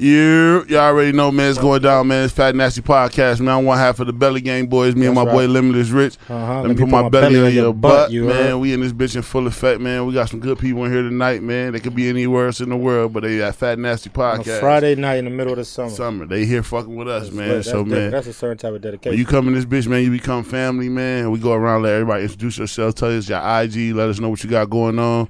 You, you already know, man. It's going down, man. It's Fat Nasty Podcast, man. I'm one half of the Belly Gang boys. Me and my That's boy right. Limitless Rich. Uh-huh. Let me put my belly on your butt, you man. heard? We in this bitch in full effect, man. We got some good people in here tonight, man. They could be anywhere else in the world, but they at Fat Nasty On Podcast. Friday night in the middle of the summer. Summer. They here fucking with us, man. That's so, different. man. that's a certain type of dedication. When you come in this bitch, man, you become family, man. We go around, let everybody introduce yourself, tell us your IG, let us know what you got going on.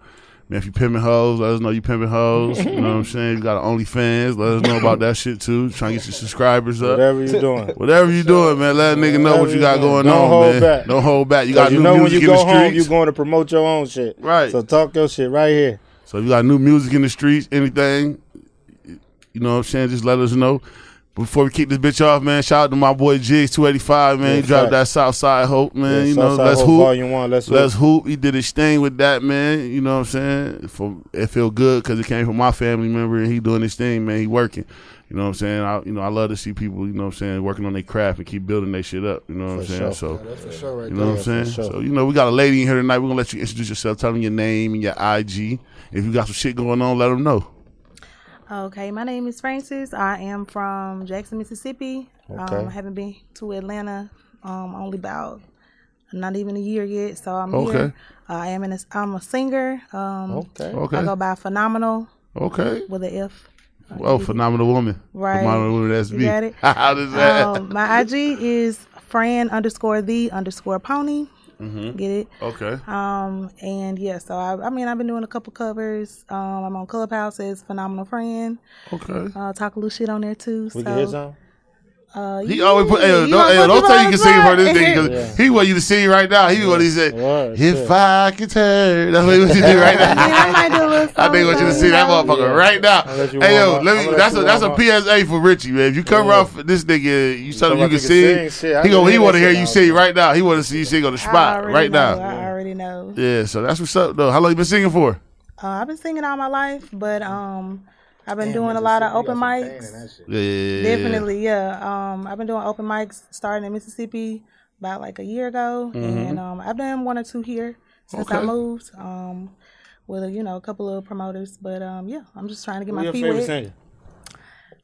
Man, if you pimping hoes, let us know you pimping hoes. you know what I'm saying? You got OnlyFans, let us know about that shit too. Trying to get your subscribers up. Whatever you're doing. Whatever you're doing, man, let a nigga know what you got going Don't on, hold man. back. Don't hold back. You got you new know when music you in go the home, streets. you're going to promote your own shit. Right. So talk your shit right here. So if you got new music in the streets, anything, you know what I'm saying, just let us know. Before we kick this bitch off, man, shout out to my boy Jigs 285, man. Yeah, he dropped that Southside Hope, man. Yeah, you know, Southside let's Hope hoop. Volume one. Let's, Let's hoop. hoop. He did his thing with that, man. You know what I'm saying? For, it feel good because it came from my family member and he doing his thing, man. He working. You know what I'm saying? I, you know, I love to see people, you know what I'm saying, working on their craft and keep building their shit up. You know what For I'm saying? sure. So, That's for sure right you know what I'm Yeah, saying? sure. So, you know, we got a lady in here tonight. We're going to let you introduce yourself, tell them your name and your IG. If you got some shit going on, let them know. Okay, my name is Francis. I am from Jackson, Mississippi. Okay. Um, I haven't been to Atlanta um, only about not even a year yet, so I'm Okay. here. Uh, I am in a, I'm a singer. Um, Okay. Okay. I go by Phenomenal Okay. with an F. Oh, phenomenal woman. Right. Phenomenal woman, that's You me. got it? How does that? Um, my IG is Fran underscore the underscore pony. Mm-hmm. Get it? okay. Um, and yeah, so I, I mean, I've been doing a couple covers. Um, I'm on Clubhouse as Phenomenal Friend. Okay. Uh, talk a little shit on there too. We so, can hear some. Uh, He yeah, always put, hey, you don't, wanna hey, don't tell you on can the sing for this spot? nigga because Yeah. he want you to sing right now. He what he said. Word, If shit. I could turn, that's what he want you to do right I mean, now. I might do I think want you to see that motherfucker Yeah. right now. I'll let you Hey yo, let me. That's a that's a PSA for Richie, man. If you come Yeah. off this nigga, you tell him you can about sing. sing, He can go. He want to hear you now. sing right now. He want to see you sing on the spot right now. I already know. Yeah, so that's what's up though. How long you been singing for? Uh, I've been singing all my life, but um, I've been doing a lot of open mics. Yeah, yeah, yeah, yeah. Definitely, yeah. Um, I've been doing open mics starting in Mississippi about like a year ago, and um, I've done one or two here since I Mm-hmm. Moved. Um, with you know a couple of promoters, but um, yeah, I'm just trying to get Who my your feet favorite wet. singer?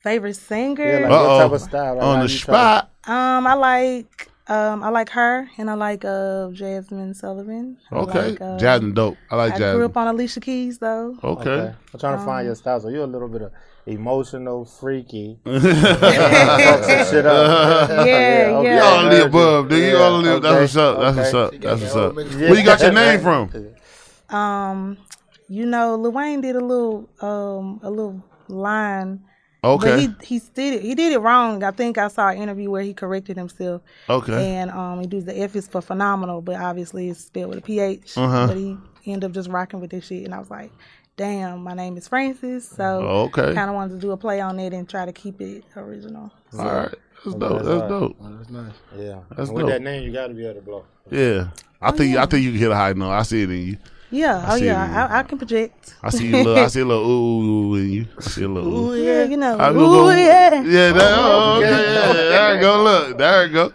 Favorite singer? Yeah, like Uh-oh. what type of style? Like On how the you try- spot. Um, I like um, I like her, and I like uh Jazmine Sullivan. I Okay, like, uh, Jazmine dope. I like I grew Jazmine. up on Alicia Keys though. Okay. Okay. I'm trying to Um, find your style. So you're a little bit of emotional, freaky. Fuck some shit up. Yeah, okay. yeah. You all the Yeah, above, nigga. You all the okay, That's what's up. That's what's up. That's what's up. Yeah. Where you got your name from? Um, you know, Lil Wayne did a little um a little line. Okay. But he he did it he did it wrong. I think I saw an interview where he corrected himself. Okay. And um he does the F is for phenomenal, but obviously it's spelled with a PH. Uh-huh. But he ended up just rocking with this shit and I was like, Damn, my name is Francis. So Okay. kinda wanted to do a play on it and try to keep it original. All right. That's dope. that's That's hard. dope. That's nice. Yeah. That's and with dope. that name, you got to be able to blow. Yeah. I think I think you can hit a high note. I see it in you. Yeah, oh see it in you. yeah, I, I can project. I see you little I see a little ooh in you. I see a little ooh. Yeah, you know. I Ooh, go, go, yeah. Yeah, that, oh, okay, yeah. There you go. Look, there you go.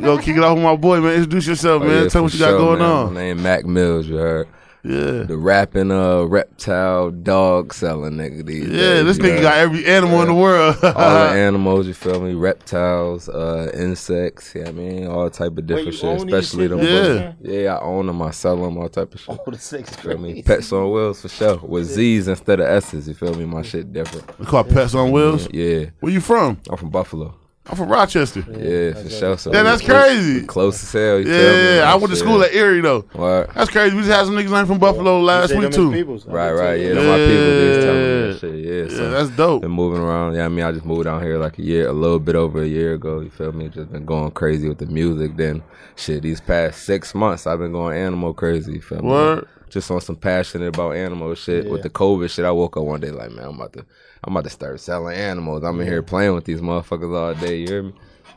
Go kick it off with my boy, man. Introduce yourself, Oh, man. yeah, Tell for what you got going man. on. My name Mac Mills, you heard. Yeah. The rapping uh reptile dog selling nigga these Yeah, days, this nigga heard? got every animal in the world. all the animals, you feel me? Reptiles, uh, insects, yeah, I mean, all type of different you shit, especially shit, them. Yeah. Yeah, I own them, I sell them, all type of shit. For the sixth Feel me? Pets on wheels for sure. With Z's instead of S's, you feel me? My shit different. we call Pets on Wheels. Yeah, Where you from? I'm from Buffalo. I'm from Rochester. Yeah, for sure. So Yeah, that's crazy. Close as hell, you Yeah, feel me? yeah, I went to school at Erie though. What? That's crazy. We just had some niggas named from Buffalo last week too. is peoples. Right, right. tell Yeah, my people. They was telling me Yeah. that shit. Yeah, Yeah, that's dope. been moving around. Yeah, I mean, I just moved down here like a year, a little bit over a year ago. You feel me? Just been going crazy with the music. Then, shit, these past six months, I've been going animal crazy. You feel me? Just on some passionate about animal shit. With the COVID shit, I woke up one day like, man, I'm about to, I'm about to start selling animals. I'm in here playing with these motherfuckers all day. You hear me?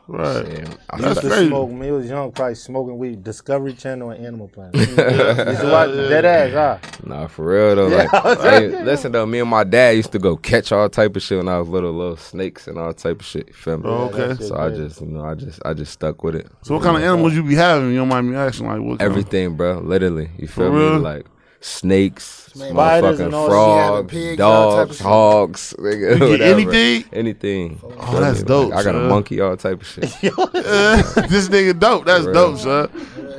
Right. Shit, I That's used to crazy. smoke when he was young, probably smoking weed. Discovery Channel and Animal Planet. used to watch dead ass, huh? Nah, for real though. Yeah, Like, I was listen though, me and my dad used to go catch all type of shit when I was little, little snakes and all type of shit. You feel me? Oh, okay. that shit So I crazy. just, you know, I just, I just stuck with it. So what kind of animals you be having? You don't mind me asking? Like what? kind of- Everything, bro. Literally, you feel For me? real? Like snakes, Spiders motherfucking and all- frogs, Yeah, the pigs, all dogs, shit. hogs, nigga, You get whatever. anything? anything. Oh, Feel that's me? dope, Like, I got a monkey, all type of shit. this nigga dope. That's For dope, real. son.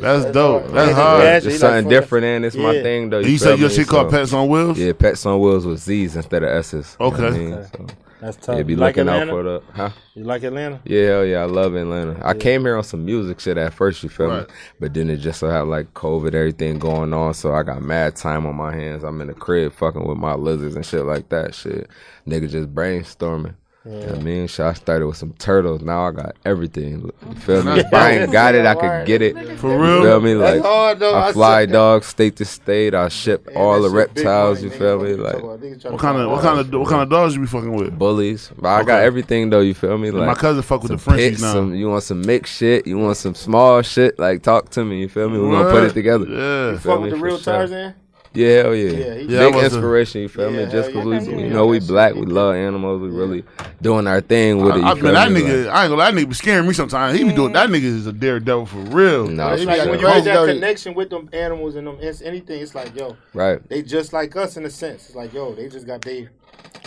That's dope. hard. That's Yeah, hard. yeah. It's Actually, something like, different, and it's my thing though. And you feel said your me? shit called Pets on Wheels? Yeah, Pets on Wheels with Z's instead of S's. You know what I Okay. mean? So, That's tough. yeah, be you like looking out Atlanta? for the, huh? You like Atlanta? Yeah, hell yeah, I love Atlanta. I came here on some music shit at first, you feel Right. me? But then it just so had like COVID, everything going on, so I got mad time on my hands. I'm in the crib fucking with my lizards and shit like that. Shit, nigga just brainstorming. You know what I mean, shit, I started with some turtles. Now I got everything. You feel me? If I ain't got it, I could get it. For real? You feel me? Like hard, though. I I fly said that. dogs state to state. I ship all the reptiles. You feel me? Like What kind of what kind of what kind of dogs you be fucking with? bullies. But I got everything though. You feel me? Like My cousin fuck with some the Frenchies pits, now. some you want some mixed shit, you want some small shit, like talk to me, you feel me? We're gonna put it together. Yeah. You feel Fuck with the For real sure. Tarzan? Yeah, hell yeah. Yeah, he- Big was inspiration, you feel Yeah, me? Just cause yeah. we Yeah, you know we black, we love animals, we really doing our thing with it. You I, I, feel man, that me? nigga, Like, I ain't gonna lie, that nigga be scaring me sometimes. He be doing that nigga is a daredevil for real. Nah, It's like sure. when you have that connection with them animals and them it's anything, it's like, yo, right. they just like us in a sense. It's like, yo, they just got they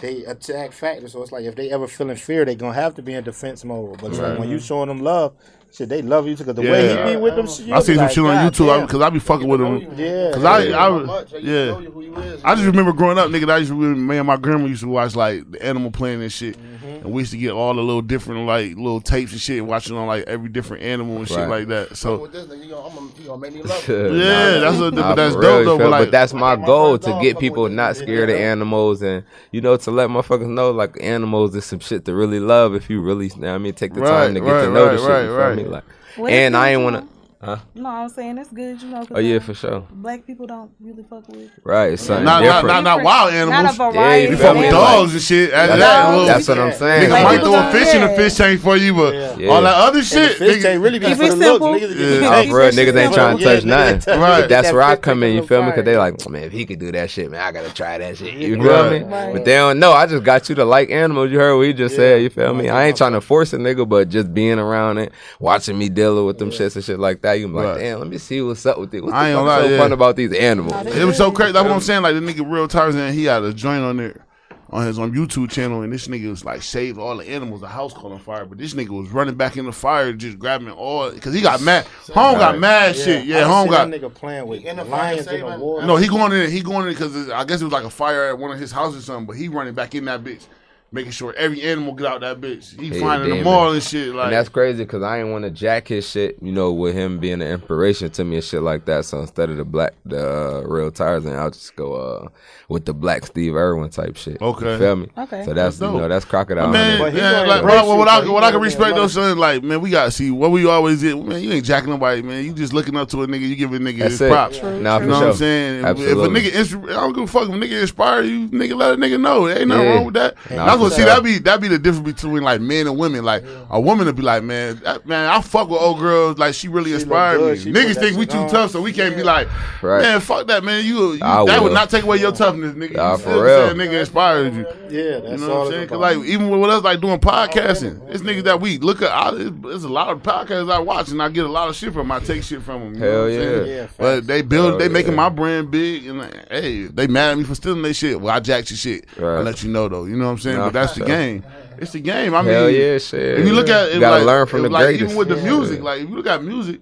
they attack factor. So it's like if they ever feeling fear, they gonna have to be in defense mode. But it's like when you showing them love, shit, they love you because the way Yeah. he be with them, shit, you I be seen some like, shit on God YouTube damn. because I be fucking with him. Yeah, Cause I, yeah. I, yeah. I just remember growing up, nigga. I used to, me and my grandma used to watch like the Animal Planet and shit, Mm-hmm. and we used to get all the little different like little tapes and shit, watching on like every different animal and shit Right. like that. So with this nigga, you gonna, I'm gonna, you gonna make me love yeah, that's what, Nah, but that's dope you though. But like, that's my my goal to get people not scared of animals and you know to let motherfuckers know like animals is some shit to really love if you really, you know what I mean, take the Right, time to get right, to know right, the shit. right, you feel right. me? Like, and I ain't wanna. know. Huh? No, I'm saying it's good, you know. Oh yeah, for sure. Black people don't really fuck with. Right, it's something not, not, different. not, not wild animals. Not a variety. you You fuck with dogs and shit. After That's, that, little, that's what I'm saying. niggas Like, might people throw a fish in the fish tank for you, but Yeah. all that other And the shit, fish nigga, tank really be Keep for the looks. simple. Niggas, Yeah. Nah, Keep for real, it niggas ain't trying to touch nothing. touch- Right. That's where I come in. You feel me? Because they like, man, if he could do that shit, man, I gotta try that shit. You feel Right. me? Right. But they don't know. I just got you to like animals. You heard what he just said. You feel me? I ain't trying to force a nigga, but just being around it, watching me dealing with them shits and shit like that, you be like, Right. damn, let me see what's up with it. What's I ain't the so yeah. fun about these animals? It was so crazy. That's what I'm saying. Like the nigga real Tarzan, he had a joint on there on his on YouTube channel, and this nigga was like saved all the animals. The house caught on fire, but this nigga was running back in the fire, just grabbing all because he got mad. Home got mad shit. Yeah, I home got. that nigga playing with In the lions in the saving- war. No, he going in. He going in because I guess it was like a fire at one of his houses or something. But he running back in that bitch, making sure every animal get out that bitch. He Yeah, finding damn them all and shit. Like and that's crazy because I ain't want to jack his shit, you know, with him being an inspiration to me and shit like that. So instead of the black, the uh, real Tarzan, and I'll just go uh, with the black Steve Irwin type shit. Okay. you feel me? Okay. So That's that's, you know that's crocodile. man, But he man, gonna like, embrace what, what, I, what I can respect be a though, son, like, man, we gotta see what we always did. Man, you ain't jacking nobody, man. You just looking up to a nigga, you give a nigga That's his it. props. True, You Nah, for know sure. what I'm saying? If- Absolutely. If a nigga, insp- I don't give a fuck if a nigga inspire you, nigga, let a nigga know. There ain't nothing Yeah. wrong with that. Nah, That's what see that be that be the difference between like men and women. Like a woman to be like, man, that, man, I fuck with old girls. Like she really look inspired good. me. She Niggas think we too on. tough, so we can't be like, Right. man, fuck that, man. You, you I that would not take away your toughness, nigga. Nah, you for still real. nigga inspired you. Yeah, You know all what I'm saying? Cause like even with us like doing podcasting, it's niggas that we look at. I, there's a lot of podcasts I watch and I get a lot of shit from. 'em. I take shit from them. You know Hell what I'm saying? yeah. Yeah, But they build, Hell they making my brand big, and like, hey, they mad at me for stealing their shit. Well, I jacked your shit. I let you know though. You know what I'm saying? That's the game. It's the game. I mean, Hell yeah, shit. if uh, you look at it, you gotta like, learn from the like, greatest. even with the Yeah. music, like if you look at music,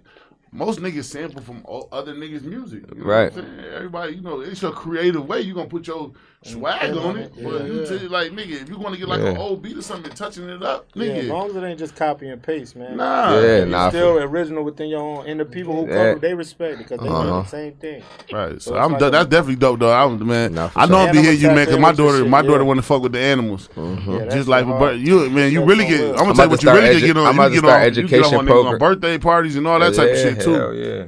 most niggas sample from other niggas' music. You know Right. Everybody, you know, it's a creative way. You're gonna put your swag on it, but you tell- like nigga, if you want to get like an Yeah. old beat or something, touching it up, nigga. Yeah, as long as it ain't just copy and paste, man. Nah. Yeah, You're nah. still for- original within your own, and the people who Yeah. come, they respect because they Uh-huh. do the same thing. Right, so, So I'm like do- a- that's definitely dope though. I'm man. Nah, I know sure. I'm be Animal here, you man, because my daughter, shit, my yeah. daughter want to fuck with the animals. Yeah, that Just like, hard. but you man, you really get. I'm gonna I'm tell you what you really get get on. I'm You about to get start on, education on program. birthday parties and all that type of shit too. Hell yeah.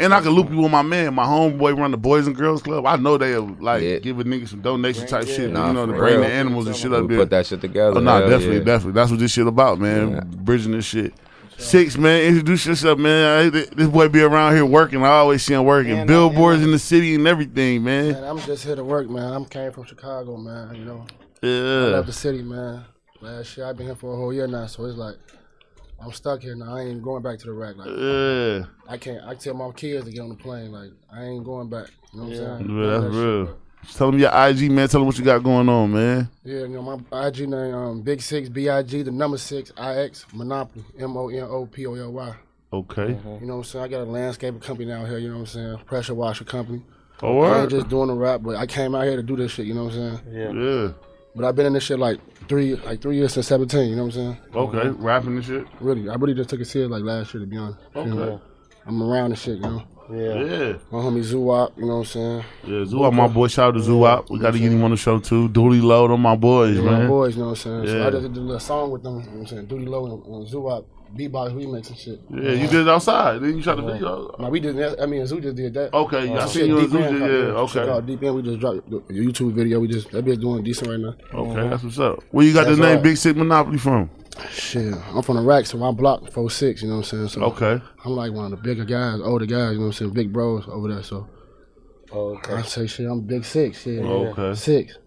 And I can loop you with my man, my homeboy run the Boys and Girls Club. I know they'll uh, like Yeah. give a nigga some donation type yeah. shit, Nah, you know, to for bring real. the animals and shit up We there. put that shit together. Oh, nah, hell definitely, yeah. definitely. That's what this shit about, man. Yeah. Bridging this shit. Six, man, introduce yourself, man. I- This boy be around here working. I always see him working. Man, Billboards in the city and everything, man. Man, I'm just here to work, man. I'm came from Chicago, man. You know, yeah. I Yeah. love the city, man. Last year I've been here for a whole year now, so it's like I'm stuck here now. I ain't going back to the rack. Like Yeah, I can't. I tell my kids to get on the plane. Like I ain't going back. You know what I'm saying? yeah that's That shit, real. bro. Tell them your IG, man. Tell them what you got going on, man. Yeah, you know my IG name um Big Six B I G the number six I X Monopoly M O N O P O L Y. Okay. You know what I'm saying? I got a landscaping company out here. You know what I'm saying? Pressure washer company. All I ain't just doing the rap, but I came out here to do this shit. You know what I'm saying? Yeah. Yeah. But I've been in this shit like three like three years since 17. You know what I'm saying? Okay. Rapping and shit. Really, I really just took it serious like last year to be honest. You know? Okay. I'm around the shit. You know. Yeah. Yeah. My homie Zuwap, you know what I'm saying? Yeah. Zuwap, my boy. Shout out to Zuwap. We got to get him on the show too. Dooley Low, them my boys, My man. boys, you know what I'm saying? So Yeah. I just did a little song with them, you know what I'm saying? Duty Low and, and Zuwap, beatbox remix and shit. Yeah, you did it outside. Then you shot the video. No, we did that, I mean, Zoo just did that. Okay, uh, yeah, I Shit, seen you on Deep End, Yeah, called okay. Deep End, we just dropped the the YouTube video. We just, that bitch doing decent right now. Okay, uh-huh. that's what's up. Where you got That's the name right. Big Six Monopoly from? Shit, I'm from the rack, so my block, four six. you know what I'm saying? So Okay. I'm like one of the bigger guys, older guys, you know what I'm saying? Big bros over there, so Okay. I say shit, I'm big six, Yeah, Okay. Six.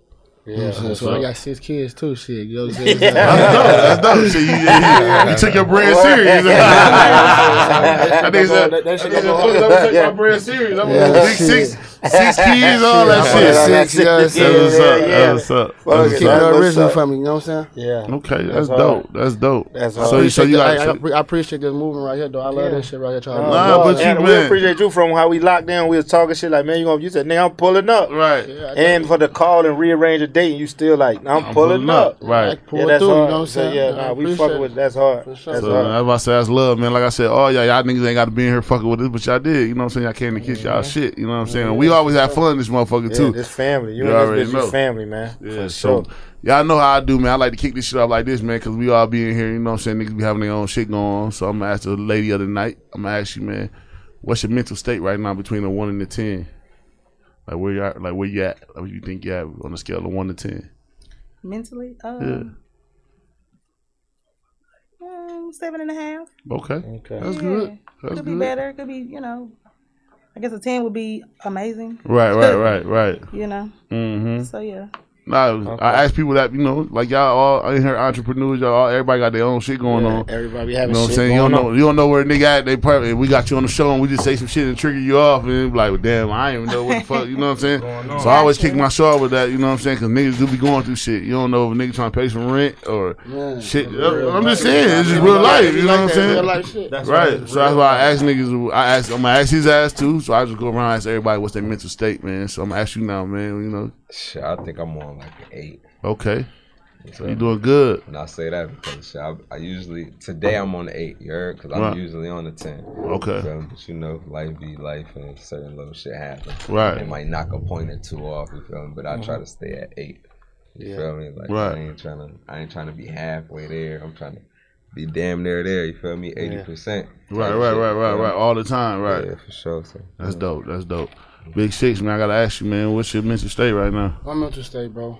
You know what I'm saying? So I got six kids too, shit. You know what I'm saying? That's dope. So you, you, you took your brand serious. I think That- that, that shit I think go- that- I take my brand serious. I'm Yeah, big six, six kids, all that Yeah, shit. six, you know what I'm That's saying? what's up. yeah. That's what's up. Fuck That's it. what's Keep up. it That's what's original up. for me, you know what I'm saying? Yeah. Okay, that's That's hard. dope. That's dope. That's so, hard. so you Appreciate got. that. I, I appreciate this movement right here, though. I love Yeah. this shit right here. Trying to Nah, but you and we appreciate you from how we locked down. We was talking shit like, man, you gonna you said, nigga, I'm pulling up. Right. And for the call and rearrange a date, and you still like, I'm, pulling, pulling up. up. Right. Pull Yeah, that's through, hard. you know what I'm saying? yeah, nah, we appreciate fucking with that's hard. For sure. That's So hard. that's why I say that's love, man. Like I said, oh yeah, y'all niggas ain't got to be in here fucking with this, but y'all did. You know what I'm saying? Y'all came to kiss y'all shit. You know what I'm saying? We always have fun in this motherfucker Yeah, too. this family. You, You and already this bitch, know. you family, man. Yeah, For so sure. y'all know how I do, man. I like to kick this shit off like this, man, because we all be in here. You know what I'm saying? Niggas be having their own shit going on. So I'm gonna ask the lady of the night. I'm gonna ask you, man, what's your mental state right now between a one and a ten? Like where you at? Like where you at? Like where you think you at on a scale of one to ten? Mentally, um, Yeah. mm, seven and a half. Okay, Okay. that's Yeah. good. That's Could be good. better. Could be, you know. I guess a ten would be amazing. Right, right, right, right. You know. Mm-hmm. So yeah. Nah, I ask people that you know, like y'all all in here entrepreneurs, y'all all everybody got their own shit going on. Everybody You having know what I'm shit saying? You don't know, on. you don't know where a nigga at. They probably we got you on the show and we just say some shit and trigger you off and be like, well, damn, I ain't even know what the fuck. You know what I'm saying? So I always kick my show with that. You know what I'm saying? Because niggas do be going through shit. You don't know if a nigga trying to pay some rent or Man, shit. real. I'm just saying, it's just real life. You know what I'm saying? Real life shit. Right. So that's why I ask niggas. I ask. I'm gonna ask his ass too. So I just go around and ask everybody what's their mental state, man. So I'm gonna ask you now, man. You know. Shit, I think I'm on like an eight. Okay. So you doing good. And I say that because I, I usually today I'm on the eight, you heard? Because I'm Right. usually on the ten. Okay. You feel me? But you know, life be life, and certain little shit happen. Right. It might knock a point or two off. You feel me? But I mm-hmm. try to stay at eight. You feel me? Like Right. I ain't trying to. I ain't trying to be halfway there. I'm trying to be damn near there. You feel me? Eighty percent. Right. Right. Right. Right. Right. All the time. Right. Yeah, for sure. So That's dope. That's dope. Big six, man. I gotta ask you, man. What's your mental state right now? My mental state, bro.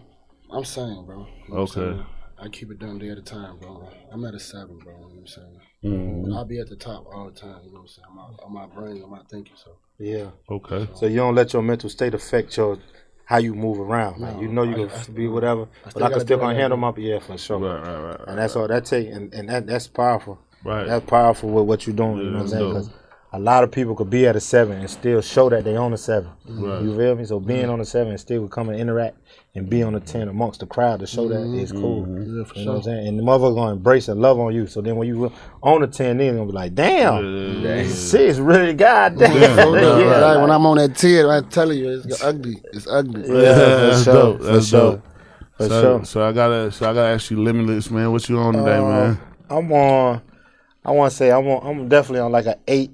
I'm sane, bro. You know Okay. saying? I keep it done day at a time, bro. I'm at a seven, bro. You know what I'm saying? Mm-hmm. I'll be at the top all the time. You know what I'm saying? I'm my brain, I'm not thinking. So Yeah. Okay. So you don't let your mental state affect your how you move around. Like, you know you I- can I- be whatever, but I can still gonna handle do. my yeah for sure. Right. Right. Right. And that's all that take, and, and that that's powerful. Right. That's powerful with what you're doing. you know what I'm saying? Dope. 'Cause a lot of people could be at a seven and still show that they on a seven. Right. You feel me? So being on a seven and still come and interact and be on a ten amongst the crowd to show that is cool. yeah, for You know what I'm saying? And the motherfucker gonna embrace and love on you. So then when you on a ten, then gonna be like, damn, six really goddamn. Yeah, Yeah, right. like when I'm on that tier, I'm telling you, it's ugly. It's ugly. Yeah, for that's sure, dope. for That's sure. dope. For So, sure. so I gotta, so I gotta ask you, limitless, man. What you on today, Uh, man? I'm on. I want to say I'm on. I'm definitely on like an eight.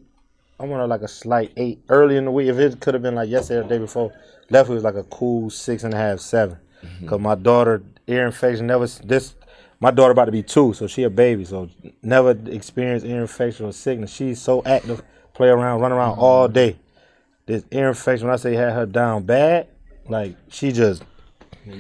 I'm on like a slight eight. Early in the week, if it could have been like yesterday or the day before, definitely was like a cool six and a half, seven. Cause my daughter ear infection never this. My daughter about to be two, so she a baby, so never experienced ear infection or sickness. She's so active, play around, run around all day. This ear infection, when I say had her down bad, like she just Yeah,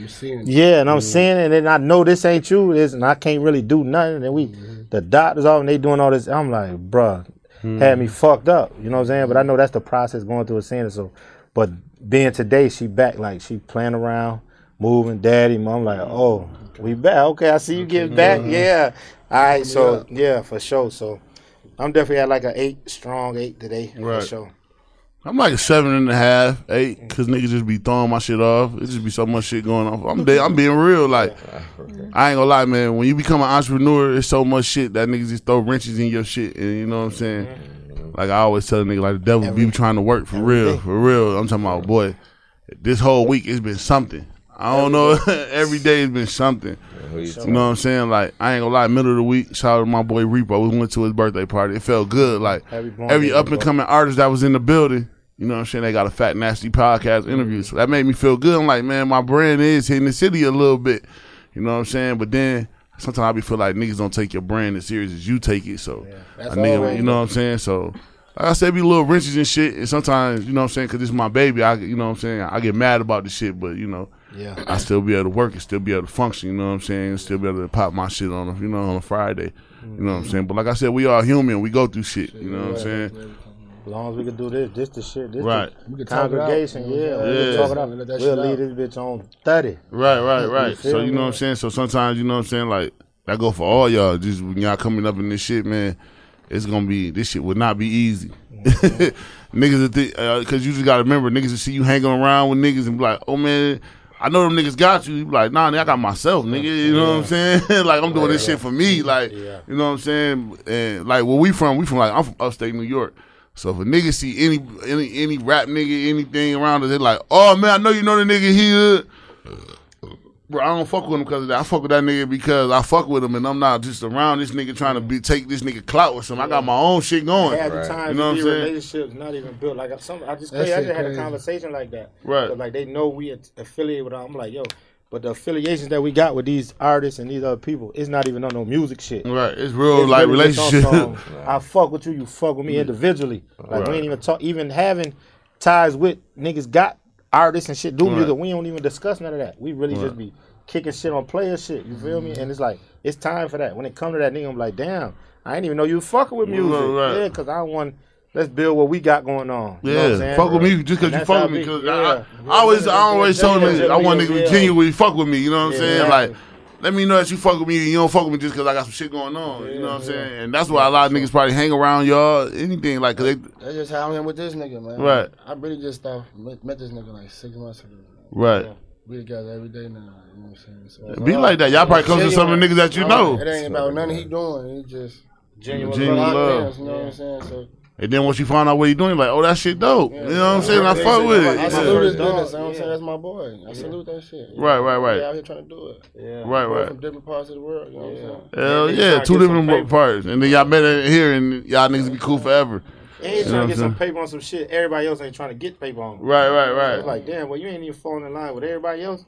yeah, and I'm seeing it, and I know this ain't you, this, and I can't really do nothing. And we, the doctors all, and they doing all this. I'm like, bruh, had me fucked up. You know what I'm saying? But I know that's the process going through a center. So, but being today, she back like she playing around, moving, daddy, mom. like, oh, we back. Okay, I see you getting back. Yeah, All right, so yeah, for sure. So I'm definitely at like an eight, strong eight today, Right. for sure. I'm like a seven and a half, eight, because niggas just be throwing my shit off. It just be so much shit going on. I'm de- I'm being real. Like, I ain't gonna lie, man. When you become an entrepreneur, it's so much shit that niggas just throw wrenches in your shit. And you know what I'm saying? Like, I always tell a nigga, like, the devil be trying to work for real. For real. I'm talking about, boy, this whole week it's been something. I don't know. Every day it's been something. Who you You know what I'm saying? Like I ain't gonna lie, middle of the week, shout out to my boy Repo. We went to his birthday party. It felt good. Like every up and coming artist that was in the building, you know what I'm saying? They got a fat nasty podcast interview. So that made me feel good. I'm like, man, my brand is hitting the city a little bit. You know what I'm saying? But then sometimes I be feel like niggas don't take your brand as serious as you take it. So a That's nigga, always you know what I'm saying? So like I said, be little wrenches and shit. And sometimes, you know what I'm saying? Cause this is my baby. I, you know what I'm saying? I get mad about the shit, but you know, Yeah. I still be able to work and still be able to function, you know what I'm saying? Still be able to pop my shit on a, you know, on a Friday. You know what I'm saying? But like I said, we all human. We go through shit, you know what I'm saying? As long as we can do this, this the shit, this Right. the We can talk it out. congregation, yeah. Yeah. We can talk it out. Let that We'll leave out. this bitch on thirty. Right, right, right. feel So you me? know what I'm saying? So sometimes, you know what I'm saying, like that go for all y'all. Just when y'all coming up in this shit, man, it's gonna be this shit would not be easy. niggas that think, uh, cause you just gotta remember niggas that see you hanging around with niggas and be like, oh man, I know them niggas got you. You be like, nah, nigga, I got myself, nigga. You know what I'm saying? like I'm doing this shit for me. Mm-hmm. Like, you know what I'm saying? And like where we from, we from like I'm from upstate New York. So if a nigga see any any any rap nigga, anything around us, they like, oh man, I know you know the nigga here. Bro, I don't fuck with him because of that. I fuck with that nigga because I fuck with him and I'm not just around this nigga trying to be take this nigga clout or something. I got my own shit going. Half the Right. time, You know what I'm these saying? relationships not even built. Like some, I just That crazy. I shit just had a conversation like that. Right. 'Cause, Like they know we affiliate with. them. I'm like, yo, but the affiliations that we got with these artists and these other people, it's not even on no music shit. Right. It's real It's like really relationship. some, I fuck with you, you fuck with me individually. Like Right. we ain't even talk, even having ties with niggas got artists and shit do Right. music. We don't even discuss none of that. We really just be kicking shit on player shit. You feel me? Mm-hmm. And it's like it's time for that. When it come to that nigga, I'm like, damn, I ain't even know you fucking with music. Right, right. Yeah, cause I want. Let's build what we got going on. You know what I'm Yeah, saying? fuck with me just because you fuck with me. Because yeah. I, I always, I always Yeah, niggas, I want yeah, niggas yeah. to genuinely fuck with me. You know what I'm Yeah, saying? exactly. Like, let me know that you fuck with me and you don't fuck with me just because I got some shit going on. you know what I'm saying? And that's why a lot of niggas probably hang around y'all, anything like, cause they, That's just how I'm here with this nigga, man. Right. I really just started, met, met this nigga like six months ago. right. We together every day now. You know what I'm saying? So it's Be all- like that. Y'all probably close to some of the niggas that you know. It ain't about nothing he doing. He just Genuine Genuine love. love. Dance, you know what I'm saying? So And then once you find out what he doing, like, oh, that shit dope. You know what I'm saying? I Yeah, fuck with it. I Yeah. salute his Dog, business. You know what I'm saying? That's my boy. I salute that shit. Right, right, right. He out here trying to do it. Yeah. Right, right. From different parts of the world. You know what I'm saying? Hell Yeah, yeah, two different paper. parts. And then y'all met in here and y'all niggas be cool forever. And he's You know trying to get some paper on some shit. Everybody else ain't trying to get paper on. Right, right, right. It's like, damn, well, you ain't even falling in line with everybody else.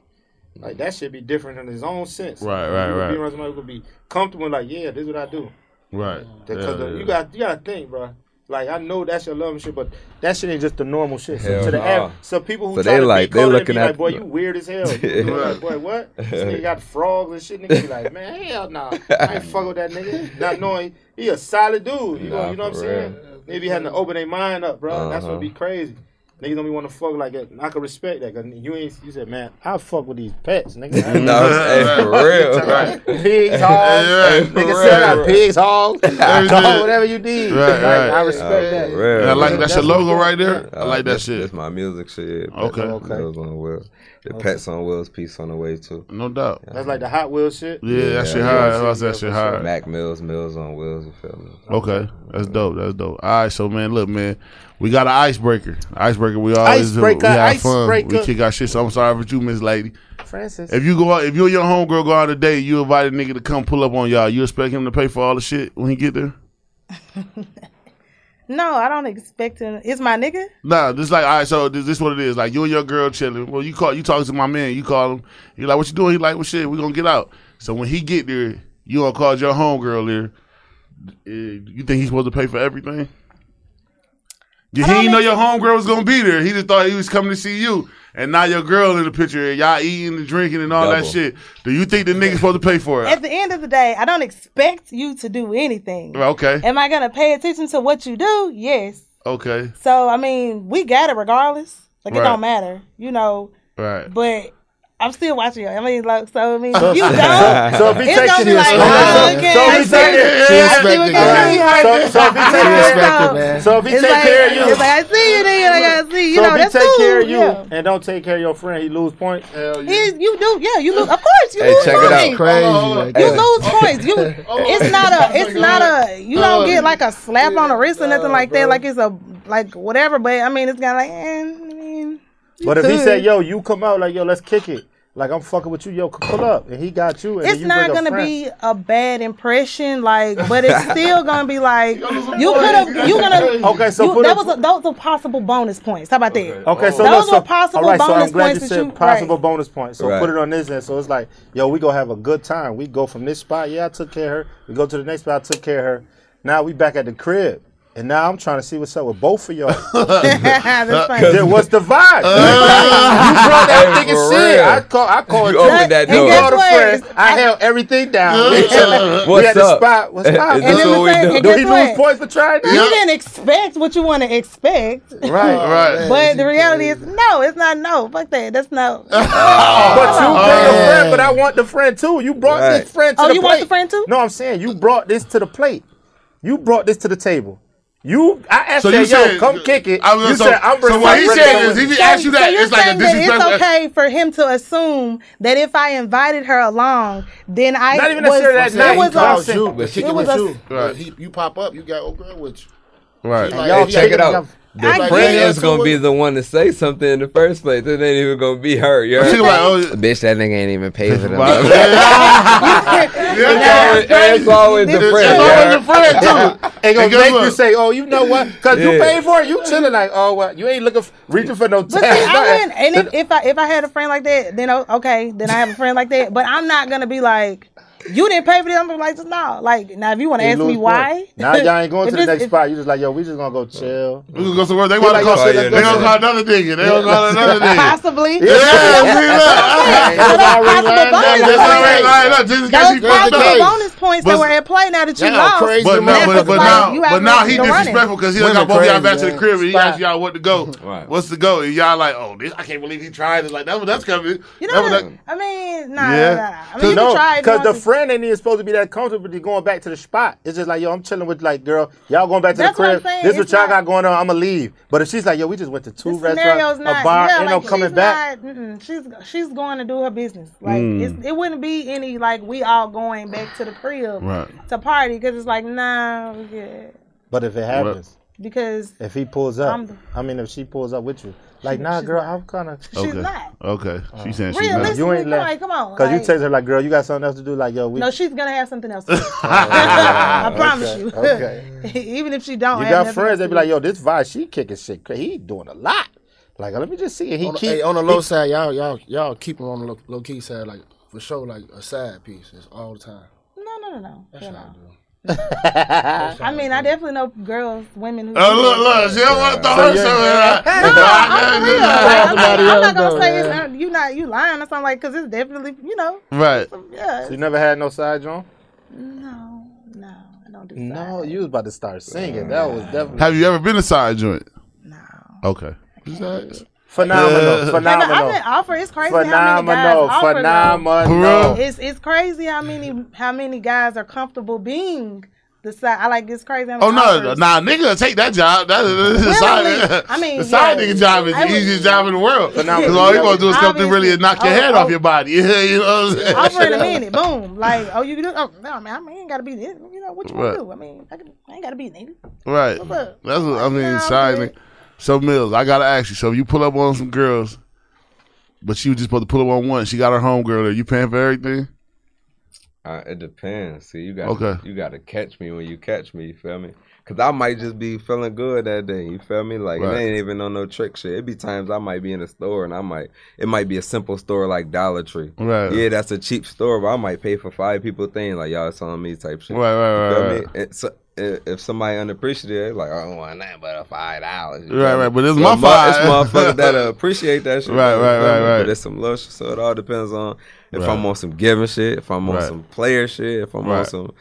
Like that should be different in his own sense. Right, right, you right. Be around somebody who could be comfortable, like, yeah, this is what I do. Right. Because Yeah, yeah. you got you got to think, bro. Like I know that's your love and shit, but that shit ain't just the normal shit. So Hell to the nah. average, so people who So try they to like- be they coded be looking like, at- boy, you weird as hell. You be like, boy, what? This nigga got frogs and shit. Nigga be like, man, hell nah, I ain't fuck with that nigga. Not knowing he a solid dude. You know, you know what I'm for saying? Maybe having to open their mind up, bro. That's Uh-huh. what be crazy. Niggas don't be want to fuck like that. I can respect that. Cause you ain't. You said, man, I fuck with these pets, nigga. I ain't- No, hey, for real. Right. pigs, hogs. Yeah, Nigga said I got pigs, hogs, dog, whatever you need. Right, Like, right. I respect Uh, that. real. And I like that's, That's your logo we right there. want. I like that shit. That's my music shit. Okay. Okay. Wheels on wheels. The pets on wheels piece on the way too. No doubt. That's like the Hot Wheels shit. Yeah, that shit Yeah, hard. That's that shit for hard. Mac Mills, Mills on wheels. You feel me? Okay, that's dope. That's dope. All right, so man, look, man, we got an icebreaker. Icebreaker. We always do. We have fun. We kick our shit. So I'm sorry for you, Miss Lady. Francis. If you go out, if you and your homegirl go out a date, you invite a nigga to come pull up on y'all. You expect him to pay for all the shit when he get there? No, I don't expect him. It's my nigga. Nah, this is like all right. So this, this what it is. Like you and your girl chilling. Well, you call you talking to my man. You call him. You're like what you doing? He like well shit. We gonna get out. So when he get there, you gonna call your homegirl there. Uh, you think he's supposed to pay for everything? Yeah, I he don't didn't know your homegirl was gonna be there. He just thought he was coming to see you. And now your girl in the picture, and y'all eating and drinking and all that shit. Do you think the nigga supposed to pay for it? At the end of the day, I don't expect you to do anything. Okay, Am I gonna pay attention to what you do? Yes. okay, So I mean, we got it regardless. Like Right. it don't matter, you know. right. But I'm still watching you. I mean, like, so I mean, So- if you so- don't. so if he it's takes gonna be you- like, so- oh, okay. so if I he see take what- it- She I see expected what that. you're So, doing. so if he take She care, expected, man. so if he It's take like, care of you, it's like I see you, then I gotta see. You so know, if he that's take cool. care of you yeah. and don't take care of your friend, he lose points. Hell yeah. He- you do, yeah. You lose, of course. You Hey, lose check it out. points. Crazy. Hold on, like You that. lose points. You, it's not a, it's not a. You don't get like a slap on the wrist or nothing like that. Like it's a, like whatever. But I mean, it's kind of like, eh, I mean, But if he said, "Yo, you come out like yo, let's kick it," like I'm fucking with you, yo, pull up, and he got you, and it's you not gonna friend. be a bad impression. Like, but it's still gonna be like you could have. You gonna. Okay, so you, put that it- was a, those are possible bonus points. How about that? Okay, so Those look, were so, possible all right, so bonus I'm glad points you that said you- possible right. bonus points. So Right. put it on this end. So it's like, yo, we gonna have a good time. We go from this spot. Yeah, I took care of her. We go to the next spot. I took care of her. Now we back at the crib, and now I'm trying to see what's up with both of y'all. That's funny. then what's the vibe? Uh, you brought that Hey, nigga for shit. I call. I called You you. opened that And You door. guess called a friend. I held everything down. We chilling. we What's at the spot. What's Is up? And then what the we same- do? and Do guess he what? lose points for trying You that? didn't expect what you want to expect, Right. Oh, right. but the reality is no. It's not no. Fuck that. That's no. Oh. But you Oh, bring a friend, but I want the friend too. You brought Right. this friend to oh, the plate. Oh, you want the friend too? No, I'm saying you brought this to the plate. You brought this to the table. You, I asked So you, you yo, said- come kick it. I was you so- said, I'm so bringing what my he said to is the he plate. be- ask you that, you're it's like a saying that it's okay for him to assume that if I invited her along, then I Not even was, necessarily that it night. was He a- calls you, It but kick it was with you. Right. He, you pop up, you got old girl with you. Right. Like, Y'all Check it out. The I friend is gonna be the one to say something in the first place. It ain't even gonna be her. You She heard? like, oh, Bitch, that nigga ain't even paid for them. yeah, It's always, it's always the friend. it's you always heard? a friend too. Ain't gonna make you say, oh, you know what? Because you paid for it. You chilling like, oh, well, you ain't looking, f- reaching for no But see, tax. I wouldn't. And if, if I if I had a friend like that, then oh, okay, then I have a friend like that. But I'm not gonna be like, you didn't pay for this. I'm gonna be like, no. Like now, if you want to ask me why, points. Now y'all ain't going to the next spot. You just like, yo, we just gonna go chill. We gonna go somewhere. They want to like, call. oh, They yeah, gonna call another nigga. They gonna call another nigga. Possibly. Yeah, see that? So those possible bonus That's points- already lined up just in case Those he fucked up. Bonus points But- that were at play now that you Y'all lost. crazy But That's now, but, but like, now, you but out now he disrespectful because he done got both of y'all crazy, back to the crib and he asked y'all what to go. Right. What's the go? And y'all like, oh, this, I can't believe he tried. It's like that. That's coming. You know, was what? that- I mean, nah, Yeah. nah, nah. I mean, you no, try it. if you because the want to. friend ain't even supposed to be that comfortable. But going back to the spot. It's just like, yo, I'm chilling with like, girl, y'all going back to That's the crib. saying. This is what y'all got going on. I'ma leave. But if she's like, yo, we just went to two restaurants, not, a bar, yeah, ain't no like, coming back. Not, she's she's going to do her business. Like Mm. it wouldn't be any like we all going back to the crib Right. to party because it's like nah, we good. But if it happens, because if he pulls up, I'm- I mean, if she pulls up with you, like, She- nah, girl, not. I'm kind of. she's Okay. not. Okay. she's uh, saying she's not. You ain't come left. on, come on. Because you like- text her like, girl, you got something else to do. Like, yo, we. No, she's gonna have something else. To do. Oh, I promise Okay, you. okay. Even if she don't, you have got friends else that be like, yo, this vibe, she kicking shit. He doing a lot. Like, let me just see it. He On the, keep hey, on the low side, y'all y'all y'all keep him on the low, low key side, like for sure, like a side piece. It's all the time. No, no, no, no. That's Hell how I do. I mean, I definitely know girls, women who. Oh, do look, look. She don't want to throw So her you're- No, I'm for real. Like, I'm, not, I'm not gonna though, say it's yeah. not, you not you lying or something like because it's definitely you know Right. yeah. You never had no side joint? No, no, I don't do No, side. you was about to start singing. That was definitely Have you ever been a side joint? No. Okay. Phenomenal. I've Phenomenal. been offered. It's crazy how many guys Phenomenal. offer. though. Phenomenal. It's it's crazy how many how many guys are comfortable being the side. I like this crazy. How many Oh no, nah, nigga, take that job. That is the side. I mean, the side yeah. nigga job is I the would- easiest job in the world. Phenomenal. Because all you gonna do is come through really and knock your Obviously. head Oh, off oh. your body. You know what I'm saying? offer in a minute, boom. Like, oh, you can do. Oh, no, man, I mean, I ain't gotta be this. You know what you wanna do? I mean, I, can, I ain't gotta be a nigga. Right. What's up? That's what I mean. Yeah, side man. nigga. So Mills, I gotta ask you. So if you pull up on some girls, but she was just supposed to pull up on one. She got her homegirl there. You paying for everything? Uh, it depends. See, you got Okay. you got to catch me when you catch me. You feel me? Cause I might just be feeling good that day. You feel me? Like Right. it ain't even on no trick shit. It be times I might be in a store and I might it might be a simple store like Dollar Tree. Right. Yeah, that's a cheap store, but I might pay for five people thing like y'all telling me type shit. Right, right, You feel right, me? It- so, i- if somebody unappreciative, like oh, I don't want nothing but a five dollars. Right, right, but it's my five. It's motherfuckers that appreciate that shit. Right, right, right, right. But it's some little so it all depends on if Right. I'm on some giving shit, if I'm on Right. some player shit, if I'm on some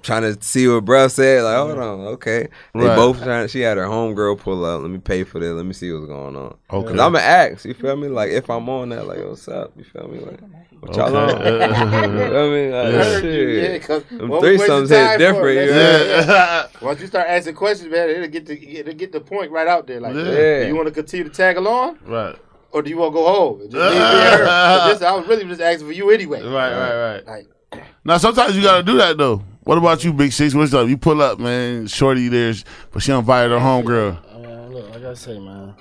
trying to see what bruh said. Like, hold on, okay. They Right. both trying. She had her homegirl pull up. Let me pay for this. Let me see what's going on. Okay. Cause I'm an ask. You feel me? Like if I'm on that, like what's up? You feel me? Like what y'all on? Okay. you feel me? Like, Yeah. shit. Yeah, 'cause Them what we wasting threesomes hit different, for? you That's know? yeah. Once you start asking questions, man, it'll get the it'll get the point right out there. Like, Yeah. do you want to continue to tag along, right. or do you want to go home? Just leave me and her. But this, I was really just asking for you anyway. Right, right, right. Like, Now sometimes you gotta do that though. What about you, Big Six? What's up? You pull up, man. Shorty there's, but she invited her homegirl. Man, look, like I say, man.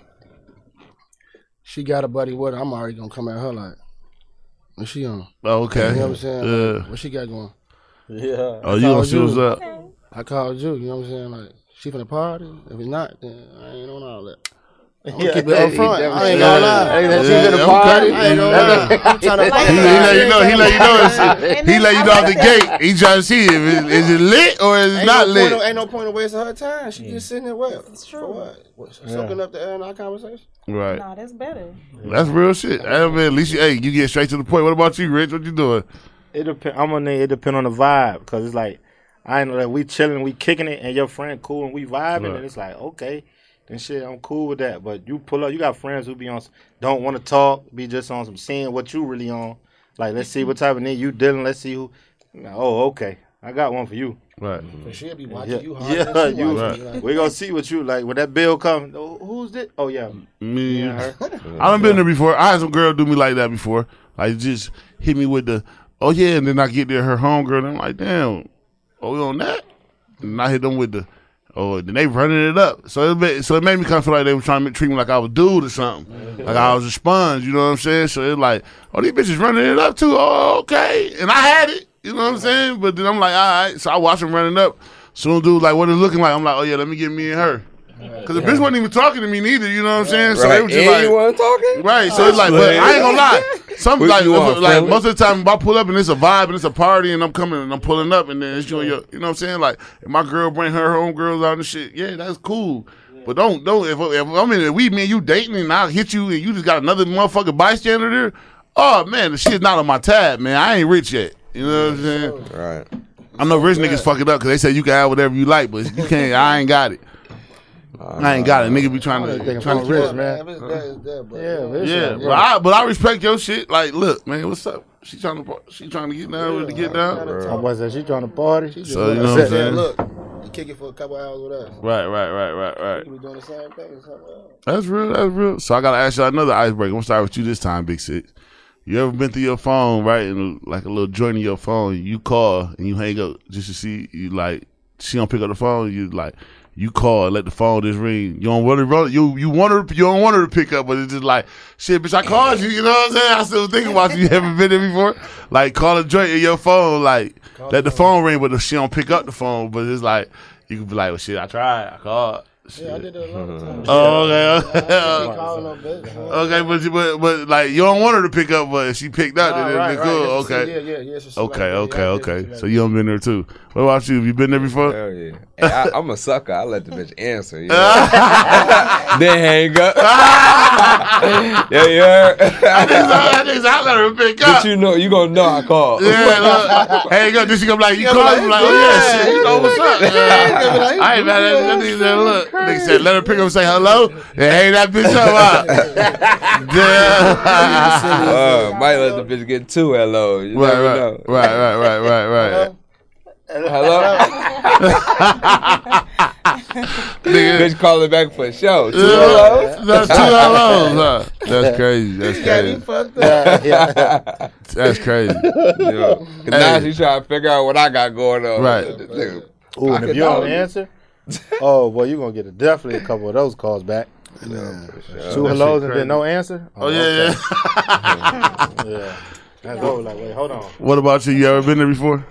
She got a buddy with her. I'm already gonna come at her like, what she on? Oh, okay. You know what I'm saying? Yeah. Like, what she got going? yeah. Oh, you gonna see what's up? I called you. You know what I'm saying? Like, she finna party. If it's not, then I ain't on all that. I'm Yeah, keep it up he front. definitely I ain't gonna that. lie. Hey, that Yeah, you gonna party? I ain't gonna lie. I'm trying to He, he let you know. He let you know. He let you know off the gate. He trying to see if it, is it lit or is it Ain't not no, lit. point of, ain't no point of wasting her time. She just sitting there. What? It's For true. what? what soaking up the air in our conversation. Right. No, that's better. That's real shit. I mean, at least you, hey, you get straight to the point. What about you, Rich? What you doing? It depend. I'm gonna. It depend on the vibe because it's like I know that we chilling, we kicking it, and your friend cool and we vibing, Right. and it's like okay, then shit, I'm cool with that. But you pull up, you got friends who be on, don't want to talk, be just on some seeing what you really on. Like let's see what type of nigga you dealing. Let's see who. Oh, okay, I got one for you. Right. Cause she'll be watching Yeah, you hard. yeah, than you. watching me, like, We gonna see what you like when that bill come. Oh, who's this? Oh yeah, Me. yeah, her. I done been there before. I had some girl do me like that before. Like just hit me with the, oh yeah, and then I get there, her homegirl, and I'm like, damn, oh we on that? And I hit them with the, oh, then they running it up. So it made, so it made me kind of feel like they were trying to treat me like I was a dude or something, mm-hmm. like I was a sponge. You know what I'm saying? So it's like, oh these bitches running it up too. Oh okay, and I had it. You know what I'm saying? But then I'm like, all right. So I watch them running up. Soon dude like what it's looking like. I'm like, oh yeah, let me get me and her. Cause the bitch wasn't even talking to me neither. You know what I'm saying? So they Right. were just and like, you want talking? Right, so it's like, but I ain't gonna lie. Some like, you want, like most of the time, if I pull up and it's a vibe and it's a party and I'm coming and I'm pulling up and then it's your, your you know what I'm saying? Like, if my girl bring her own girls out and shit, yeah, that's cool. But don't don't if, if I mean if we me and you dating and I hit you and you just got another motherfucking bystander there, oh man, the shit's not on my tab, man. I ain't rich yet. You know what I'm saying? Right. I know rich niggas fuck it up because they say you can have whatever you like, but you can't. I ain't got it. I ain't got it. Nigga be trying to think trying to about keep rich, up. man. It's that, it's that, but Yeah, uh, Yeah, but I but I respect your shit. Like, look, man, what's up? She trying to she trying to get down with to get down. My boy said she trying to party. She just So, you know what I'm saying? Look, you kick it for a couple hours with us. Right, right, right, right, right. We doing the same thing. That's real. That's real. So I gotta ask you another icebreaker. I'm gonna start with you this time, Big Six. You ever been through your phone, right, and like a little joint in your phone, you call and you hang up just to see you like she don't pick up the phone. You like you call, and let the phone just ring. You don't want to run. You you want her. You don't want her to pick up, but it's just like shit, bitch. I called you. You know what I'm saying? I still think about you. You haven't been there before. Like call a joint in your phone, like let the phone ring, but if she don't pick up the phone, but it's like you can be like, well, shit, I tried, I called. Yeah, I did that a lot of times. Oh, okay. I keep calling her bitch. Okay, but, you- but but like you don't want her to pick up, but if she picked up, then Nah, it'd be right. cool. Just Okay. Yeah, yeah, yeah. it's just like Okay, okay, Yeah, okay. So you done been there too. What about you? Have you been there before? Hell yeah. Hey, I, I'm a sucker. I let the bitch answer. You know? then hang up. yeah, yeah. I think I let her pick up. but you know, you gonna know I called. Yeah, look, hey, go. Then she be like you Yeah, call like, him like, oh yeah, yeah, shit, you know what's up? Yeah. I ain't mad at that. Nigga said, look, nigga said, let her pick up and say hello, and hang that bitch up. Damn. Uh, might let the bitch get two hello. You Right, never right, know. right, right, right, right, right. Hello? Nigga, bitch calling back for a show. Two Yeah. hellos? That's two hellos, huh? That's crazy. That's crazy. Yeah, yeah. That's crazy. Yeah. 'Cause Now she trying to figure out what I got going on. Right. Nigga, Ooh, and if you don't you. answer, oh boy, you're gonna get a, definitely a couple of those calls back. Two hellos and crazy. then no answer. Oh yeah, yeah. yeah. That's over. Like, wait, hold on. What about you? You ever been there before?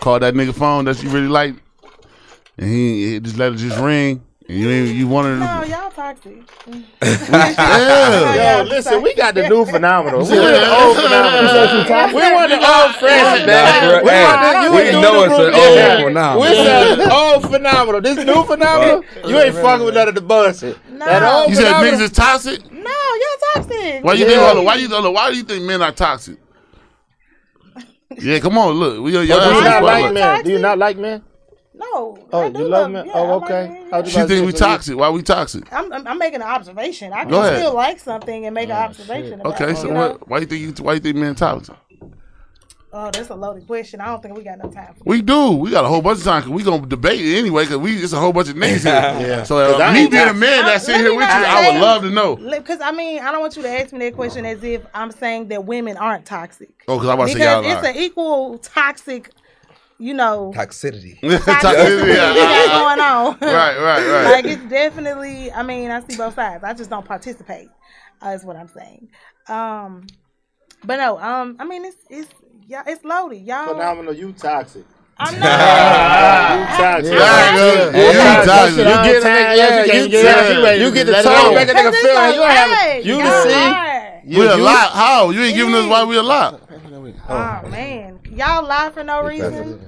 Call that nigga phone that you really like, and he, he just let it just ring, and you ain't, you wanted No, to. y'all toxic. Yeah. Yo, listen, we got the new phenomenal. We Yeah. want the old phenomenal. We want the old Francis, man. We hey, want the, you we ain't know doing it's the an old yeah. phenomenal. We said old phenomenal. This new phenomenal, you ain't fucking with none of the bullshit. That No. old You said phenomenal. niggas is toxic. No, y'all toxic. Why you Yeah. think? Hold why you? Hold why do you think men are toxic? Yeah, come on, look. We your Do you not like like men? Do you not like men? No. Oh, I do you love men? yeah, Oh, I like okay. I yeah. was She about think we toxic. Why we toxic? I'm, I'm, I'm making an observation. I can Go ahead. still like something and make an observation about Okay, it. so what? Why you think you? Why you think men toxic? Oh, that's a loaded question. I don't think we got no time for We do. We got a whole bunch of time because we gonna debate it anyway because we it's a whole bunch of names here. Yeah. So uh, I me being a man Uh, that's sitting let here with you, not I would love to know. Because I mean, I don't want you to ask me that question as if I'm saying that women aren't toxic. Oh, because I'm about to say y'all Because it's lie. an equal toxic, you know, Toxicity. toxicity we got going on. Right, right, right. like it's definitely. I mean, I see both sides. I just don't participate. Uh, is what I'm saying. Um, but no. Um, I mean, it's it's yeah, it's loaded, y'all. Phenomenal, you toxic. I'm You not. toxic. Yeah, yeah, You yeah, toxic. toxic. You get the nigga, yeah, you get get- you get the tone, go. make a nigga feel like you have you the see. we a you- lot. How? You ain't giving us why we a lot. Oh man, y'all lie for no reason.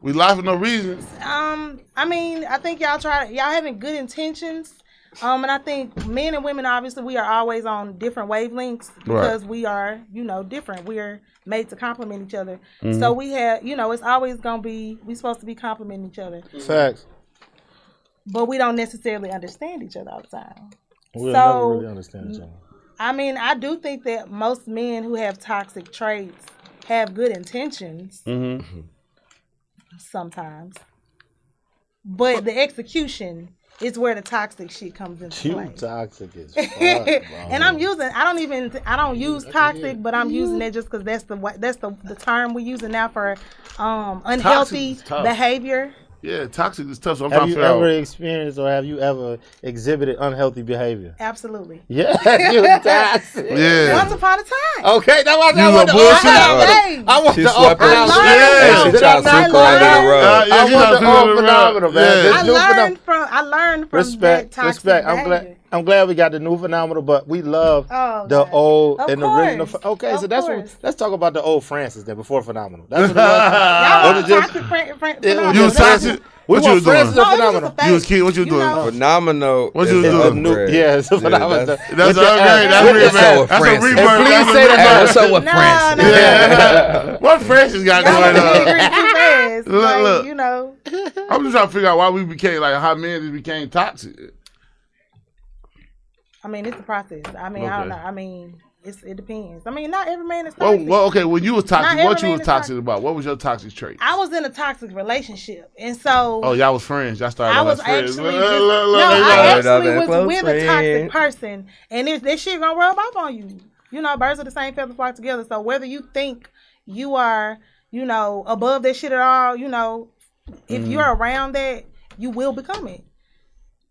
We lie for no reason. Um, I mean, I think y'all try. Y'all having good intentions. Um, and I think men and women, obviously, we are always on different wavelengths because we are, you know, different. We are made to complement each other. Mm-hmm. So we have, you know, it's always gonna be. We supposed to be complimenting each other, Facts. but we don't necessarily understand each other all the time. We'll So- never really understand each other. I mean, I do think that most men who have toxic traits have good intentions. Mm-hmm. Sometimes, but the execution is where the toxic shit comes into You play. toxic as fuck, and I'm using. I don't even. I don't use toxic, but I'm using it just because that's the that's the the term we're using now for um unhealthy is behavior. Yeah, toxic is tough. So I'm Have you ever out. experienced or have you ever exhibited unhealthy behavior? Absolutely. Yeah, you toxic. Yeah. Once upon a time. Okay, that was You I a want to bullshit. open Hey, I want She to swept open her up. Yeah. She Did tried to not sweep her under the learn? rug. Uh, yeah, I want the to all figure it out. phenomenal, man. Yeah. I learned from. I learned from Respect, that toxic respect. I'm glad. Behavior. I'm glad we got the new phenomenal, but we love Oh, the God. old Of and original. course. Okay, so that's course. what. Let's talk about the old Francis then before phenomenal. That's what it was. Y'all Was was just- toxic friend, friend, It was phenomenal. You was just- toxic. We What you want was doing? Francis No, or oh, was phenomenal. You was kid. What you You doing? know. Phenomenal. What you was doing? New, upgrade. yeah, it's a Yeah, phenomenal. that's- That's With an the upgrade. ass. That's With real the man. That's a rebirth. Please That's a say that rebirth. Hey, what's up with Francis? no. Yeah. what Francis got going on? agree too fast. Look, like, look. You know. I'm just trying to figure out why we became like how men became toxic. I mean, it's a process. I mean, I don't know. I mean, it's it depends. I mean, not every man is toxic. well, okay. When you was toxic, Not what you man was toxic toxic. about? What was your toxic trait? I was in a toxic relationship, and so Oh, y'all was friends. Y'all started I was friends. actually just, look, look, no, I look. Started out actually was close with a toxic person, and this this shit gonna rub off on you. You know, birds of the same feather flock together. So whether you think you are, you know, above that shit at all, you know, if Mm-hmm. you're around that, you will become it.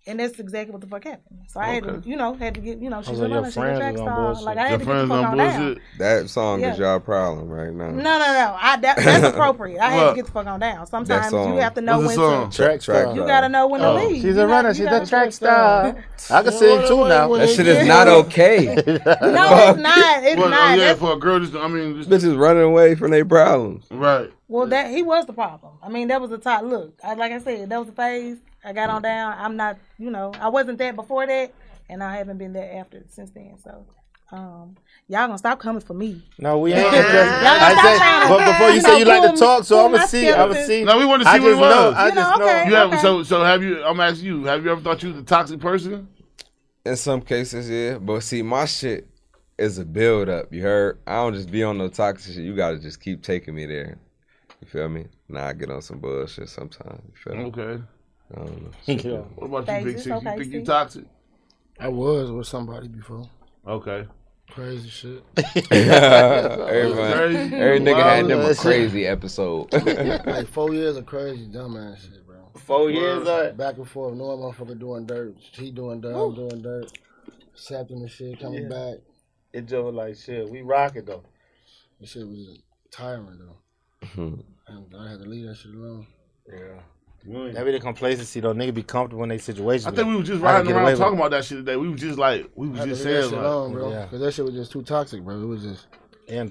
And that's exactly what the fuck happened. So I had to, you know, had to get, you know, she's so a your runner, she's a track star. bullshit. Like I had Your to get the friends fuck on on down. bullshit. That song Yeah. is y'all problem right now. No, no, no. I that, that's appropriate. I had to get the fuck on down. Sometimes you have to know What's when song? to. Track Track star. You gotta know when to Oh, leave. she's a runner. She's a track star. I can sing too now. That shit is not okay. No, it's not. It's Well, oh, not. yeah, for a girl, just I mean, just, Bitches running away from their problems. right. well, that he was the problem. I mean, that was the top. Look, I, like I said, that was the phase. I got on down. I'm not. You know, I wasn't that before that, and I haven't been there after since then. So, um, y'all gonna stop coming for me. No, we ain't. Y'all I stop say, trying but before you you say know, you like to talk, so I'm gonna my see. I'm gonna see. No, we want to see I what it just know. was. I You know, just know. okay. You have Okay. so so have you? I'm asking you. Have you ever thought you was a toxic person? In some cases, yeah. But see, my shit is a build up. You heard? I don't just be on no toxic shit. You gotta just keep taking me there. You feel me? Nah, I get on some bullshit sometimes. You feel me? Okay. I don't know. Yeah. What about you, Big Six? okay, you think you toxic? I was with somebody before. Okay. Crazy shit. Everybody, Crazy. every nigga had them a Wild. crazy episode. like four years of crazy dumbass shit, bro. Four years. Uh, Back and forth, knowing motherfucker doing dirt. He doing dirt, I'm doing dirt. Accepting the shit, coming Yeah. back. it just was like shit. We rock it though. The shit was tiring though. and I had to leave that shit alone. Yeah. That be the complacency though. Nigga be comfortable in their situation. I think we were just riding around talking about that shit today. We was just like we was I had to just leave that saying shit like, alone, bro. Yeah. Cause that shit was just too toxic, bro. It was just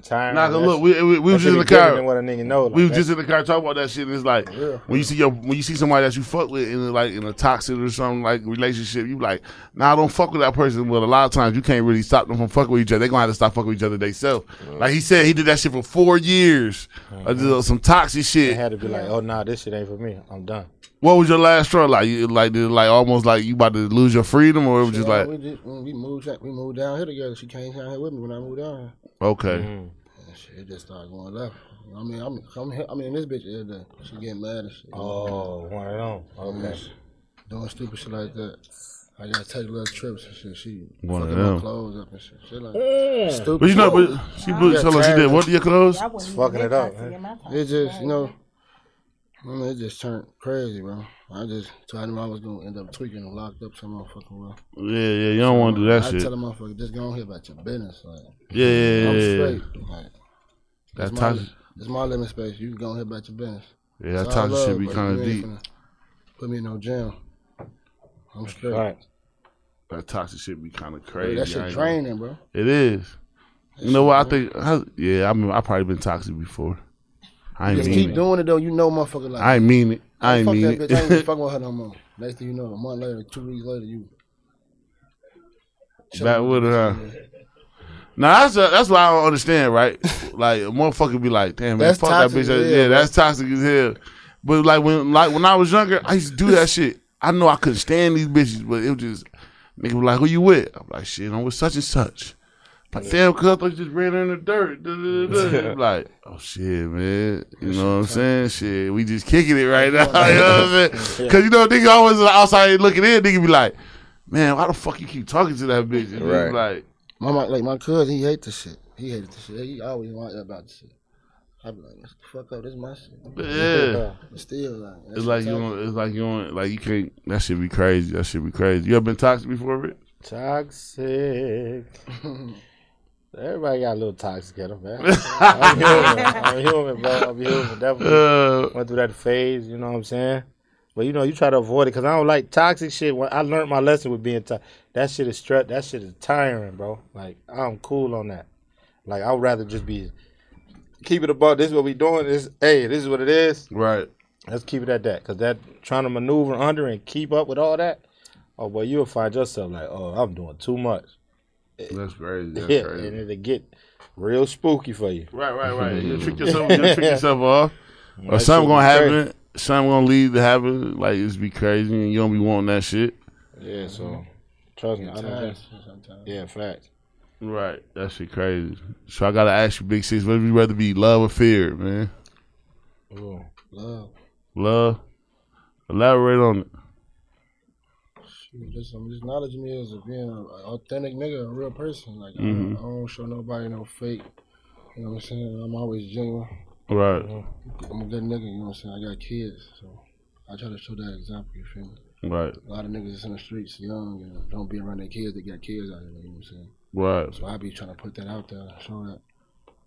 tiring. Nah, 'cause look, we, we, we was just in the car. What a nigga know. Like, we was that- just in the car talking about that shit. And it's like when you see your when you see somebody that you fuck with in like in a toxic or something like relationship, you like, nah, don't fuck with that person. But a lot of times you can't really stop them from fucking with each other. They gonna have to stop fucking with each other themselves. Like he said, he did that shit for four years. Mm-hmm. Just some toxic shit. They had to be like, oh nah, this shit ain't for me. I'm done. What was your last straw like? You, like did like almost like you about to lose your freedom, or it was just like we, just, we moved back- we moved down here together. She came down here with me when I moved down here. okay, mm-hmm. And shit, it just started going left. I mean, I'm, I'm, here- I mean, this bitch every day. She getting mad and shit. Oh, one of them. Okay. doing stupid shit like that. I gotta take little trips and shit. She One of fucking them. my clothes up and shit. Shit like stupid. but you know, but she blew. Yeah, Tell her she did. What to your clothes? I wouldn't fucking it up, get man. toxic in my time. It just, you know, I it just turned crazy, bro. I just told him I was gonna end up tweaking and locked up some motherfucking well. Yeah, yeah. You don't want to do that I shit. I tell the motherfucker, just go on here about your business. Like, Yeah, yeah, I'm yeah, yeah. straight. Like, That's it's my, toxic. it's my limit space. You can go on here about your business. Yeah, that toxic love, shit be kind of deep. Put me in no jail. I'm straight. Right. That toxic shit be kind of crazy. that I shit draining, bro. gonna- It is. You know what? I think. I, yeah, I mean, I probably been toxic before. I Just mean keep it. doing it though. You know, motherfucker. Like, I mean it. I ain't fuck mean that bitch. I ain't even fucking with her no more. Next thing you know, a month later, two weeks later, you Back with her. Now that's that's what I don't understand, right? like a motherfucker be like, damn man, That's fuck that bitch. as yeah, hell, that's toxic as hell. But like when like when I was younger, I used to do that shit. I know I couldn't stand these bitches, but it was just nigga was like, who you with? I'm like, shit, I'm with such and such. Like, damn, cuz I thought you just ran in the dirt. Da, da, da, da. like, oh shit, man. You know what I'm saying? Shit, we just kicking it right now. you know what I'm saying? Cause you know, nigga always outside looking in, nigga be like, man, why the fuck you keep talking to that bitch? And Right. right. like, My, my like my cousin, he hate the shit. He hated the shit. He always wanted about the shit. I be like, fuck up, this is my shit. yeah. But still, like, that It's like you toxic. don't, it's like you don't, like you can't, that should be crazy. That should be crazy. You ever been toxic before, Rick? Toxic. Everybody got a little toxic in them, man. I'm human. I'm human, bro. I'm human. Definitely Uh, went through that phase. You know what I'm saying? But you know, you try to avoid it because I don't like toxic shit. When I learned my lesson with being toxic, that shit is stress. That shit is tiring, bro. Like I'm cool on that. Like I would rather just be keep it above. This is what we doing. This hey, this is what it is. right. Let's keep it at that. Cause that trying to maneuver under and keep up with all that. Oh boy, you'll find yourself like, oh, I'm doing too much. That's crazy. That's Yeah, crazy. and it'll get real spooky for you. Right, right, right. You trick mm. yourself, you trick yourself off. Or That something gonna be crazy. happen. Something gonna lead to happen. Like it's be crazy, and you don't be wanting that shit. Yeah, so trust me, I don't think. Sometimes. Yeah, facts. Right. That shit crazy. So I gotta ask you, Big Six, would you rather be love or fear, man? Ooh. Love. Love. Elaborate on it. Shoot, just, um, just acknowledge me as a, being an authentic nigga, a real person. Like, I, Mm-hmm. don't, I don't show nobody no fake. You know what I'm saying? I'm always genuine. Right. I'm a good nigga, you know what I'm saying? I got kids, so I try to show that example, you feel me? Right. A lot of niggas is in the streets young and don't be around their kids They got kids out here, you know what I'm saying? Right. So I be trying to put that out there, show that.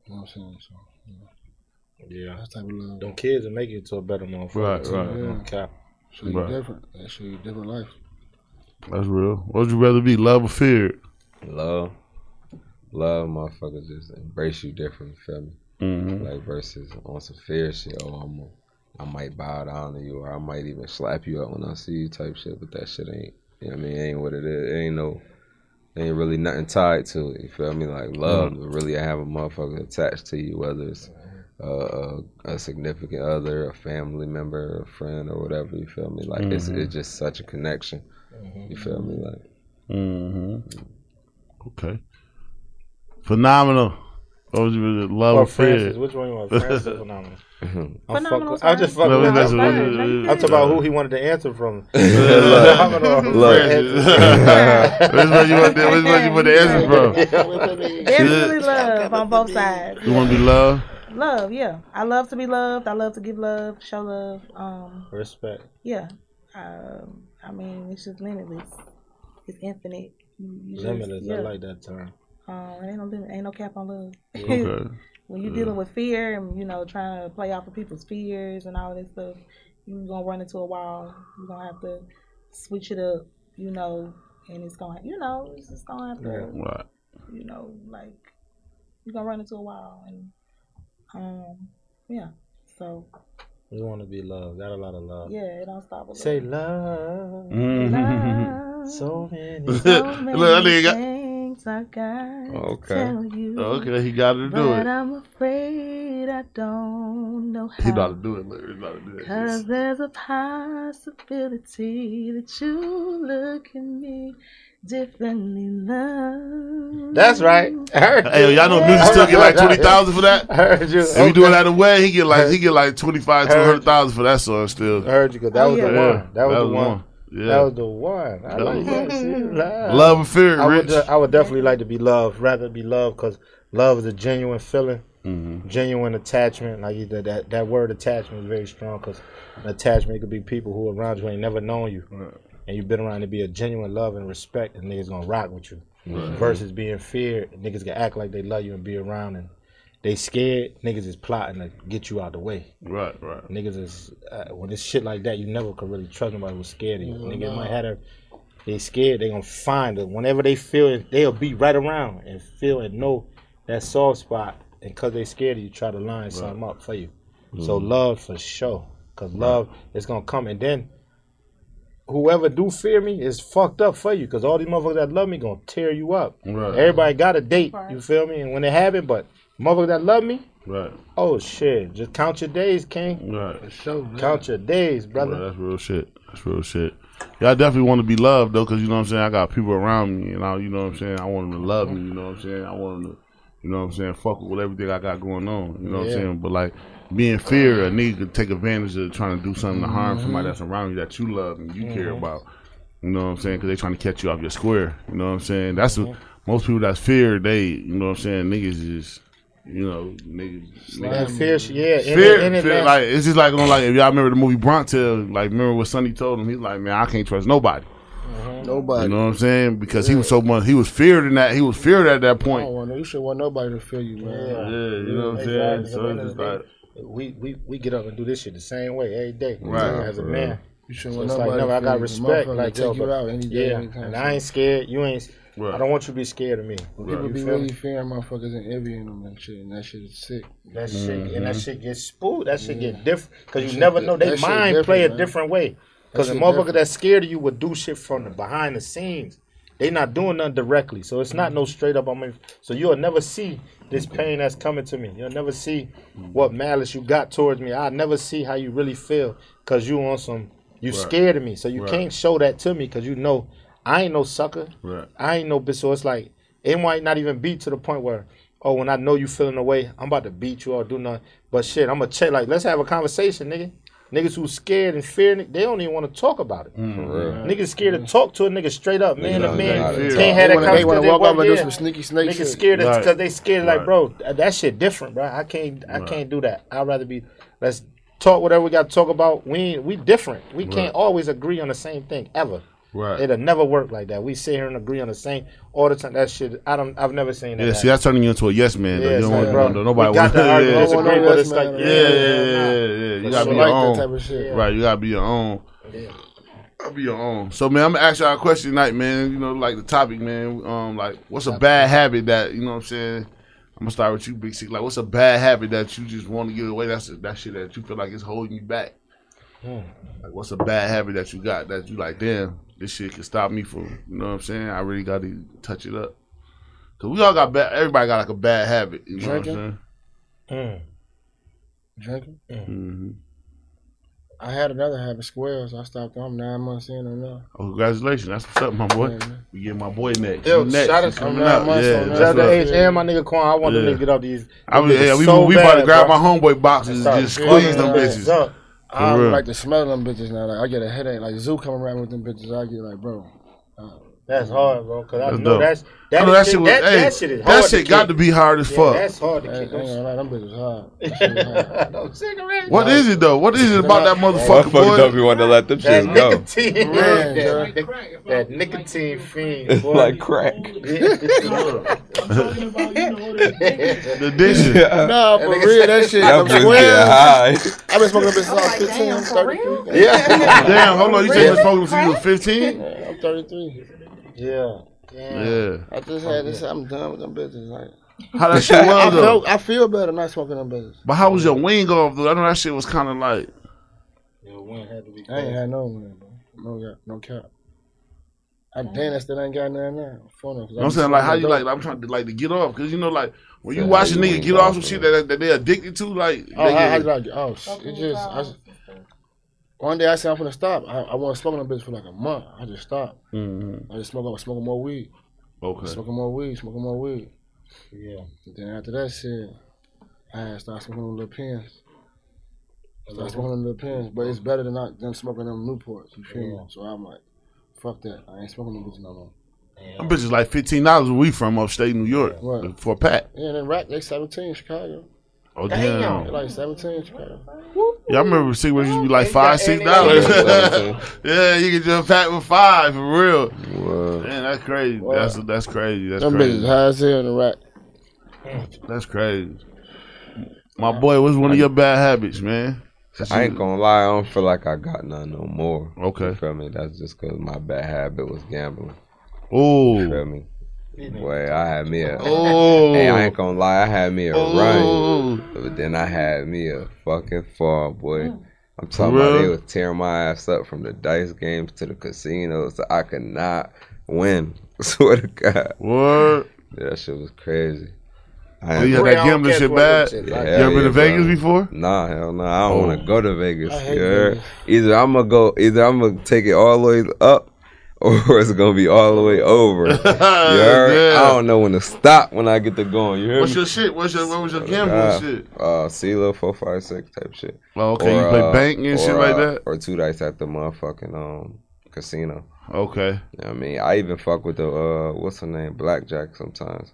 You know what I'm saying? So, you know, Yeah. that's type of love. Them kids will make you to a better motherfucker. Right, too. right. No cap. show you Right. different. That show you different life. That's real. What would you rather be, love or fear? Love, love, motherfuckers just embrace you different. You feel me? Mm-hmm. Like versus on some fear shit. Oh, I'm a, I might bow down to you, or I might even slap you up when I see you, type shit. But that shit ain't. You know what I mean? It ain't what it is. It ain't no. Ain't really nothing tied to it. You feel me? Like love, really I have a motherfucker attached to you, whether it's uh, a, a significant other, a family member, a friend, or whatever. You feel me? Like it's it's just such a connection. You feel me? Like Mm-hmm. Okay. Phenomenal. What would you love Or or fear? Francis, which one you want? Francis or Phenomenal? I'm, Phenomenal. fucking, I'm just fucking with that's him. what- fine. No, you I'm good. talking about who he wanted to answer from. Phenomenal or Look. Which one you want? the- Which one you put the answer from? Definitely love on both sides. You want to be loved? Love, yeah. I love to be loved. I love to give love, show love. Um, Respect. yeah. Um, I mean, it's just limitless. It's infinite. You, you just- Limitless. yeah. I like that term. Um, ain't no limit, ain't no cap on love. Okay. when you're dealing with fear and you know trying to play off of people's fears and all this stuff, you're gonna run into a wall. You're gonna have to switch it up, you know, and it's gonna, you know, it's just gonna have to, Right. you know, like you're gonna run into a wall, and um, yeah. So We want to be loved. Got a lot of love. yeah, it don't stop. With Say love. love. Mhm. Love. So many. Look, So that many nigga got- things I got Okay. to tell you. Okay, he got to do But it. I'm afraid I don't know how. He got to do it. Look, he got to do it. Cause there's a possibility that you look at me differently, love. That's right. I heard Hey, you. y'all know music still get like twenty thousand for that. I heard you. If you do it out of way, he get like he get like twenty five to Heard. hundred thousand for that song still. I heard you. Cause that Oh, was yeah. the one. That was the one. Yeah. That was the one. I like that. See, love. Love and fear, I would, de- I would definitely like to be loved, rather be loved, because love is a genuine feeling, Mhm. genuine attachment. Like you, that, that that word attachment is very strong, because an attachment could be people who around you ain't never known you, and you've been around to be a genuine love and respect, and niggas gonna rock with you. Versus being feared, niggas can act like they love you and be around, and they scared. Niggas is plotting to get you out the way. Right, right. Niggas is uh, when it's shit like that, you never could really trust nobody who's scared of you. Niggas might have a, they scared, they gonna find it. Whenever they feel it, they'll be right around and feel and know that soft spot. And cause they scared of you, try to line something up for you. So love for sure, cause love is gonna come. And then whoever do fear me is fucked up for you, cause all these motherfuckers that love me gonna tear you up. Right. Everybody got a date, you feel me? And when it happen, but motherfuckers that love me, Right, oh shit, just count your days, King. right. Show, man. Count your days, Right, brother. that's real shit. That's real shit. Yeah, I definitely want to be loved though, cause you know what I'm saying. I got people around me, and I, you know what I'm saying. I want them to love me. You know what I'm saying. I want them to, you know what I'm saying. Fuck with everything I got going on. You know what Yeah. I'm saying. But like being fear, a nigga could take advantage of trying to do something to harm mm-hmm. somebody that's around you that you love and you care mm-hmm. about. You know what I'm saying? Because they trying to catch you off your square. You know what I'm saying? That's what mm-hmm. most people that's fear. They, you know what I'm saying. Niggas is, you know, niggas. niggas And fear, yeah. In Fear, it, in it, fear, like it's just like on like if y'all remember the movie Bronx-Tale, uh, like remember what Sonny told him, he's like, man, I can't trust nobody. Nobody. You know what I'm saying? Because he was so much, he was feared in that, he was feared at that I point. don't want you should want nobody to feel you, man. Yeah, you know what I'm Exactly. saying? So it's just like, we, we we get up and do this shit the same way every day. Right. As a For man. You should So it's like, nobody no, I got respect. Motherfucker Like, take yo, you but- out any day, yeah. anytime. And I ain't scared. You ain't. Right. I don't want you to be scared of me. People You be really me? fearing motherfuckers and envying them and shit, and that shit is sick. That shit and Mm-hmm. that shit get spooked. That shit get different because you shit never know. They mind play a man. different way. Because the shit motherfucker different. that's scared of you would do shit from the behind the scenes. They not doing nothing directly, so it's not no straight up on me. So you'll never see this pain that's coming to me. You'll never see what mm-hmm. malice you got towards me. I'll never see how you really feel because you on some. You scared of me, so you Right. can't show that to me because you know I ain't no sucker. Right. I ain't no bitch. So it's like it might not even be to the point where, oh, when I know you feeling away, I'm about to beat you or do nothing. But shit, I'm gonna check. Like, let's have a conversation, nigga. Niggas who scared and fear, they don't even want to talk about it. Mm. Niggas scared to mm. talk to a nigga straight up, man to man. know how to Can't talk. have They that wanna, they wanna walk up and do some sneaky snake Niggas shit. scared Right. because they scared. Like, bro, that shit different, bro. I can't, I can't do that. I'd rather be. Let's talk whatever we got to talk about. We we different. We can't always agree on the same thing ever. Right. It'll never work like that. We sit here and agree on the same all the time. That shit, I don't. I've never seen that. yeah, see, that's turning you into a yes man. Yeah, you don't like, want bro, to nobody we got want to argue, yeah, disagree, yeah, but it's yeah, like, yeah, yeah, yeah, yeah, yeah. You gotta be like your that own. type of shit. Right, you gotta be your own. I'll be your own. So man, I'm gonna ask y'all a question tonight, man. You know, like the topic, man. Um, like, what's a bad habit that you know what I'm saying? I'm gonna start with you, Big Six. Like, what's a bad habit that you just want to get away? That's that shit that you feel like is holding you back. Like, what's a bad habit that you got that you like? Damn, this shit can stop me from. You know what I'm saying? I really got to touch it up. Cause we all got bad. Everybody got like a bad habit. You know Drinking? what I'm Mm. Drinking. saying? hmm I had another habit, squares. I stopped them nine months in or now. Oh, congratulations! That's what's up, my boy. Yeah, man. We get my boy next. Yo, next. shout You out to coming him. out. Nine Yeah, months that's Shout out to. H and my nigga Quan. I want Yeah. niggas to get off these. I was, niggas yeah, we, so we about to grab bro. my homeboy boxes and just fucking squeeze them their bitches. I don't like the smell of them bitches now. Like I get a headache. Like Zoo coming around with them bitches, I get like, bro. Uh, That's hard, bro. Cause I That's know dope. that's I that, know that shit, shit was, that, hey, that shit is that shit to got kick. to be hard as Yeah, fuck. that's hard to ain't kick. gonna them bitches hard. That shit hard. those cigarettes. what is it though? What is it about that motherfucker, Motherfucker don't be wanting to let them That shits go. nicotine, Man, man. Jared. That, that nicotine fiend. boy. like crack. The dishes. Nah, for real, that shit. Y'all Them bitches high. I've been smoking bitches I'm since I was 15, I'm 33. yeah. Damn, hold on. You said you was smoking since you was 15? I'm 33. Yeah. Yeah. I just had this. I'm done with them bitches. Like, How that shit I was though. felt, I feel better not smoking them bitches. But how was your wing off though? I know that shit was kind of like. Your win had to be. I ain't had no man, bro. No, no cap. I damn, I still ain't got nothing now. Phone You know I'm saying? Like how you like? I'm trying to like to get off because you know like when you watch a nigga get off some shit that, that they addicted to, like Oh, they how, how get- did I? Oh, shit, it just. I, just- one day I said I'm gonna stop. I, I wasn't smoking them bitch for like a month. I just stopped. Mhm. I just smoking, smoking more weed, Okay. smoking more weed, smoking more weed. Yeah. And then after that shit, I had started smoking them little pens. Started smoking them little pens, but it's better than not than smoking them Newports. You feel me? So I'm like, fuck that. I ain't smoking them bitches no more. Them bitches like fifteen dollars a week from upstate New York Right. for a pack. Yeah, and then rack they 17 in Chicago. Oh Damn. damn! They like 17 in Chicago. Yeah, I remember cigarettes used to be like five, six dollars. Yeah. yeah, you get just pack with five for real. Word. Man, that's crazy. Wow. That's that's crazy. That's Them crazy. bitches high as hell in the rack. That's crazy. My boy, what's one of your bad habits, man? I ain't gonna lie, I don't feel like I got none no more. Okay. You feel me? That's just cause my bad habit was gambling. You Oh, feel me? Boy, I had me a oh, Hey, I ain't gonna lie, I had me a oh. run. oh. But then I had me a fucking fall, boy. Oh. I'm For talking about they was tearing my ass up from the dice games to the casinos. So I could not win. Swear to God. What? Yeah, that shit was crazy. I Oh, you had that gambling shit one of them bad. shits. You Yeah, ever been yeah, to Vegas bro. before? Nah, hell no. I don't Oh. want to go to Vegas. I hate you heard? Vegas. Either I'm gonna go, either I'm gonna take it all the way up, or it's gonna be all the way over. you heard? Yeah. I don't know when to stop when I get to going. You heard What's me? your shit? What's your what was your Uh, gambling shit? Uh, CeeLo four five six type shit. Oh, okay, you play uh, bank and shit or, like uh, that. or two dice at the motherfucking um casino. Okay. You know I mean, I even fuck with the uh, what's her name, blackjack sometimes.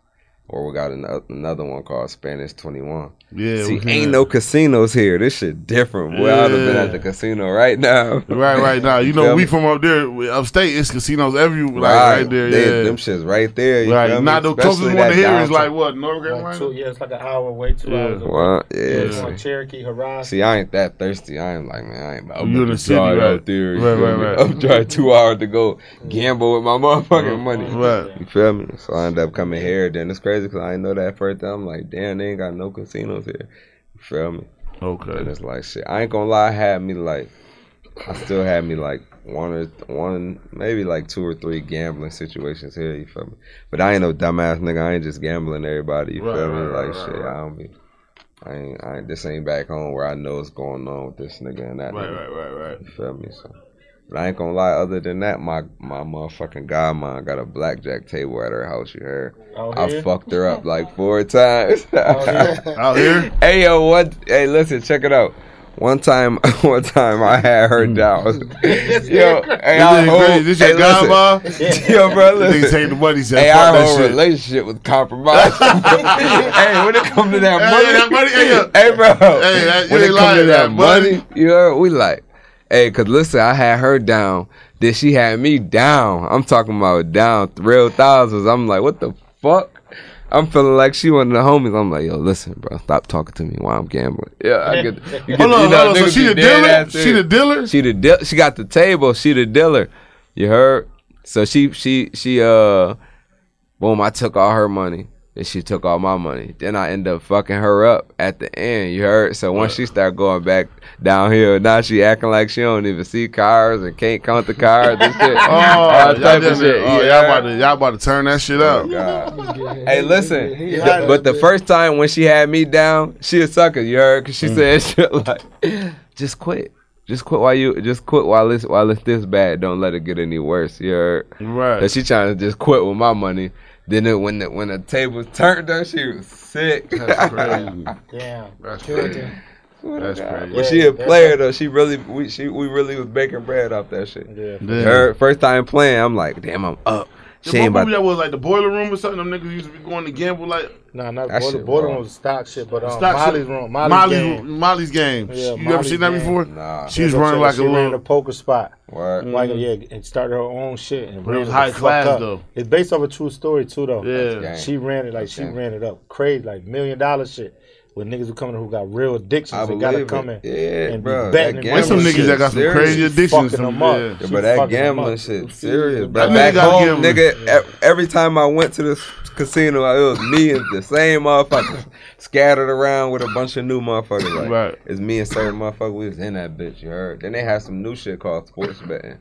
Or we got ano- uh, another one called Spanish Twenty One. Yeah. See, we can- ain't no casinos here. This shit different. Boy, I'd have been at the casino right now. Right, right now. You know, feel we from up there, upstate. It's casinos everywhere, like right, there. They- Yeah. them shits right there. You right. Not the closest one to that here is downtown- like what North Like Carolina. two, yeah, it's like an hour away, two Yeah. hours away. What? Yeah, Yeah. it's on. Cherokee, Horizon. See, I ain't that thirsty. I ain't like, man, I ain't about You in to the city, drive right. out there. Right, right, right. I'm driving two hours to go gamble with my motherfucking money. Right. You feel me? So I end up coming here. Then it's crazy because I didn't know that first time. I'm like, damn, they ain't got no casinos here. You feel me? Okay. And it's like shit. I ain't gonna lie, I had me like, I still had me like one or one, maybe like two or three gambling situations here. You feel me? But I ain't no dumbass nigga. I ain't just gambling everybody. You Right, feel me? right, Like right, shit. I don't be. I ain't, I ain't. This ain't back home where I know what's going on with this nigga and that. Right, nigga. right, right, right. You feel me? So, but I ain't gonna lie. Other than that, my my motherfucking godmom got a blackjack table at her house. You heard? Out I here? fucked her up like four times. Out here? Hey yo, what? Hey, listen, check it out. One time, one time I had her hmm. down. yo, hey, This I nigga hold, crazy. This hey, your listen. godma? Yo, bro, This nigga listen. take the money. Said, Hey, fuck our that whole shit. relationship was compromised. hey, when it come to that Hey, money, that money, hey, yo. hey, bro, Hey, that- you when it ain't come to that that money, money. you heard, we like, hey, cause listen, I had her down, then she had me down. I'm talking about down real thousands. I'm like, what the fuck? I'm feeling like she one of the homies. I'm like, yo, listen, bro, stop talking to me while I'm gambling. Yeah, I get. You get Hold on, you know, hold on. So she the dealer? She the dealer? She the deal. She got the table. She the dealer. You heard? So she she she uh, boom. I took all her money. Then she took all my money. Then I end up fucking her up at the end. You heard? So once she start going back downhill, now she acting like she don't even see cars and can't count the cars and shit. Oh, all y'all, type of shit. oh, Yeah. y'all, about to, y'all about to turn that shit up. God. Hey, listen. The- but the first time when she had me down, she a sucker. You heard? Cause she mm. said shit like, "Just quit, just quit while you, just quit while this, while it's this bad. Don't let it get any worse." You heard? Right. That she trying to just quit with my money. Then it, when the when the tables turned, though, she was sick. That's crazy. Damn. That's crazy. That's crazy. But she a player though. She really, we she we really was baking bread off that shit. Yeah. Yeah. Her first time playing, I'm like, damn, I'm up. She ain't movie about. that was like the boiler room or something. Them niggas used to be going to gamble like Nah, not That Boiler, shit Boiler. Room was stock shit, but um, stock Molly's shit. room. Molly's, Molly's, game. Molly's game. Yeah, you ever Molly's seen that before? Nah, She was That's running I'm like a saying. She ran little. the poker spot. what? Like yeah, and started her own shit. And But it was high class, up. though. It's based off a true story too, though. Yeah. She ran it like she ran it up crazy, like million dollar shit. With niggas who coming who got real addictions I and gotta come in. Yeah, and be bro. betting That and There's some gambling niggas that got some serious. crazy addictions. fucking Some, them up. yeah. Yeah, but that gambling up. shit serious. That But nigga back home, give nigga, e- every time I went to the casino. It was me and the same motherfuckers scattered around with a bunch of new motherfuckers. Like, Right. It's me and certain motherfuckers. We was in that bitch. You heard? Then they had some new shit called sports betting.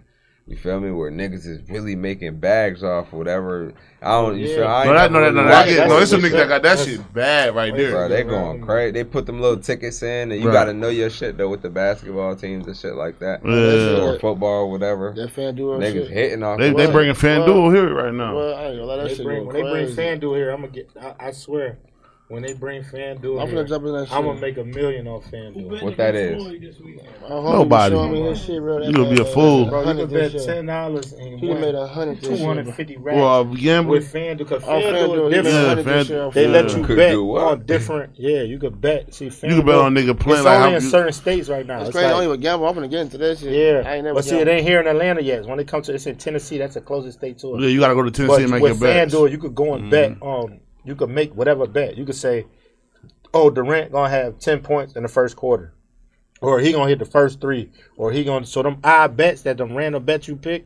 You feel me? Where niggas is really making bags off whatever. I don't. You feel? I No, ain't that, no, that, no, never that, really get, watched no, that it's some shit. that got that shit bad right Bro, there. they going crazy. They put them little tickets in, and you Right. got to know your shit though with the basketball teams and shit like that, Yeah. or football, or whatever. That FanDuel Niggas shit. hitting off. They the they bringing FanDuel here right now. Well, I ain't gonna let that They shit bring, go when they bring. FanDuel here, I'm gonna get. I, I swear, when they bring FanDuel I'm here, finna jump in that shit. I'm gonna make a million off FanDuel. What that is? My Nobody. was showing me his shit, bro. You gonna be a fool. Bro, you can bet ten dollars and He done made a hundred this two year. hundred fifty racks Well, uh, gambling. with FanDuel. Because Oh, FanDuel FanDuel, is he made a different. Yeah, Fan- They Yeah. let you Could bet do what? on different. Yeah, you could bet. See, FanDuel, You can bet on nigga playing It's like only how in you, certain states right now. It's It's crazy. I don't even gamble. I'm gonna get into that shit. I yeah, ain't never but see, it ain't here in Atlanta yet. When it comes to, it's in Tennessee. That's the closest state to it. yeah, you gotta go to Tennessee and make your bet. with. FanDuel, you could go and bet on. You could make whatever bet. You could say, "Oh, Durant gonna have ten points in the first quarter, or he gonna hit the first three, or he gonna." So them odd bets that them random bets you pick,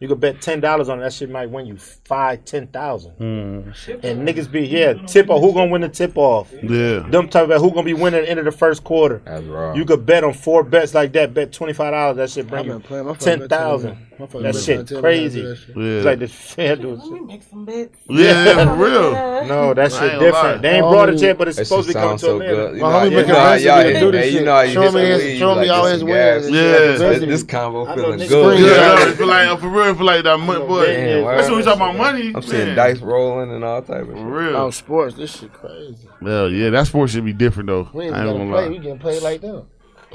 you could bet ten dollars on it. that. Shit might win you five, ten thousand. Hmm. And niggas be yeah, tip off. Who gonna win the tip off? Yeah, Them type about. Who gonna be winning at the end of the first quarter? That's raw. You could bet on four bets like that. Bet twenty five dollars. That shit I've bring been you playing. My fucking ten bet thousand. Tell me- my fucking That shit crazy. that shit. yeah, It's like this FanDuel. Let me make some bets. yeah, yeah, for real. No, that shit different. lie. They ain't Oh, brought it yet, but it's supposed to shit be coming sounds to so Atlanta. good. You My know, homie you been know how convincing y'all me to hit- do this shit. You know how you Show hit me some his- weed, show me all his some wins gas. and shit. Yeah. This me. combo feeling good. bring Yeah, it I up. always feel like, uh, for real, feel like that money, boy. That's when we talk about money. I'm seeing dice rolling and all type of For real. On sports, this shit crazy. Well, yeah, that sport should be different though. We I ain't ain't gonna gonna play. lie. We getting paid like them.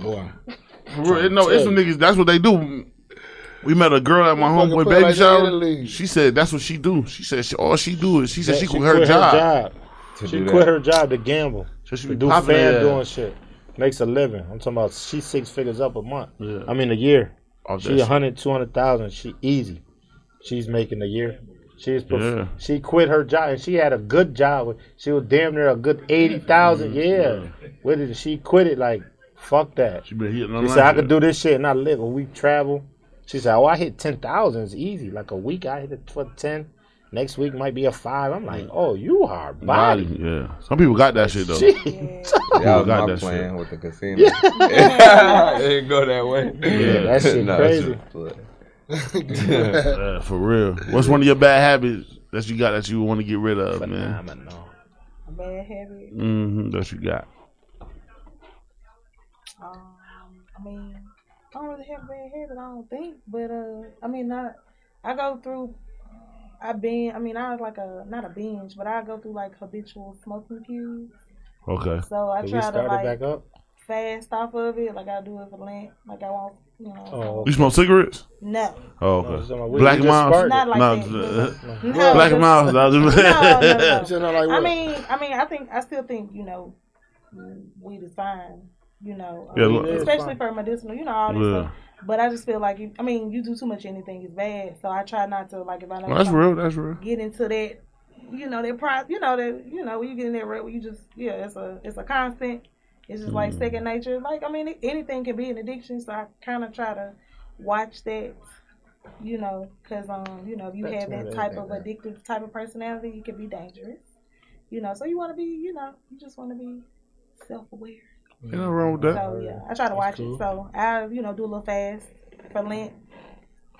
Boy, For real, no, it's some niggas. That's what they do. We met a girl at my You fucking homeboy baby like shower. in the league. She said that's what she do. She said she, all she do is she said Yeah, she, quit her job. To She quit that. her job to gamble. So she To do fan that uh, doing shit. Makes a living. I'm talking about she six figures up a month. Yeah. I mean a year. off She shit. 100, 200,000. She easy. She's making a year. She's prof- Yeah. she quit her job and she had a good job. She was damn near a good eighty thousand. Mm-hmm. Yeah. With it, she quit it like fuck that. She been hitting on She said I could do this shit and I live a week travel. She said, "Oh, I hit ten thousand. It's easy. Like a week, I hit it for ten. Next week might be a five. I'm like, oh, you are Body, body. yeah. Some people got that shit though. Shit. That was got my that plan with the casino. it didn't go that way. Yeah, that shit Nah, crazy. shit play. Yeah, for real. What's one of your bad habits that you got that you want to get rid of, man? Phenomenal. A bad habit. Mm-hmm. That you got. Um, I mean, I don't really have a bad habit. I don't think, but uh, I mean, not. I go through. I been. I mean, I was like a not a binge, but I go through like habitual smoking cues. Okay. So I Did we try to start it like back up? fast off of it. Like I do it for Lent. Like I won't, you know. Oh, You smoke cigarettes? No, Oh, okay. it's not- we- Black we and just Miles? started. not like No, that. uh, No, Black and just- Miles. I no, no, no. Not like I mean, I mean, I think I still think you know, weed is fine. You know, Yeah, um, look- especially for medicinal. You know all this Yeah. stuff. But I just feel like, you, I mean, you do too much anything is bad. So I try not to like if I know Well, that's real. That's real. get into that, you know, that pri you know, that you know, when you get in that rut, you just, yeah, it's a, it's a constant. It's just Mm. like second nature. Like I mean, anything can be an addiction. So I kind of try to watch that, you know, because um, you know, if you That's have that type of right. addictive type of personality, it can be dangerous. You know, so you want to be, you know, you just want to be self aware. Ain't nothing wrong with that. So yeah, I try to watch cool. it. So I, you know, do a little fast for Lent,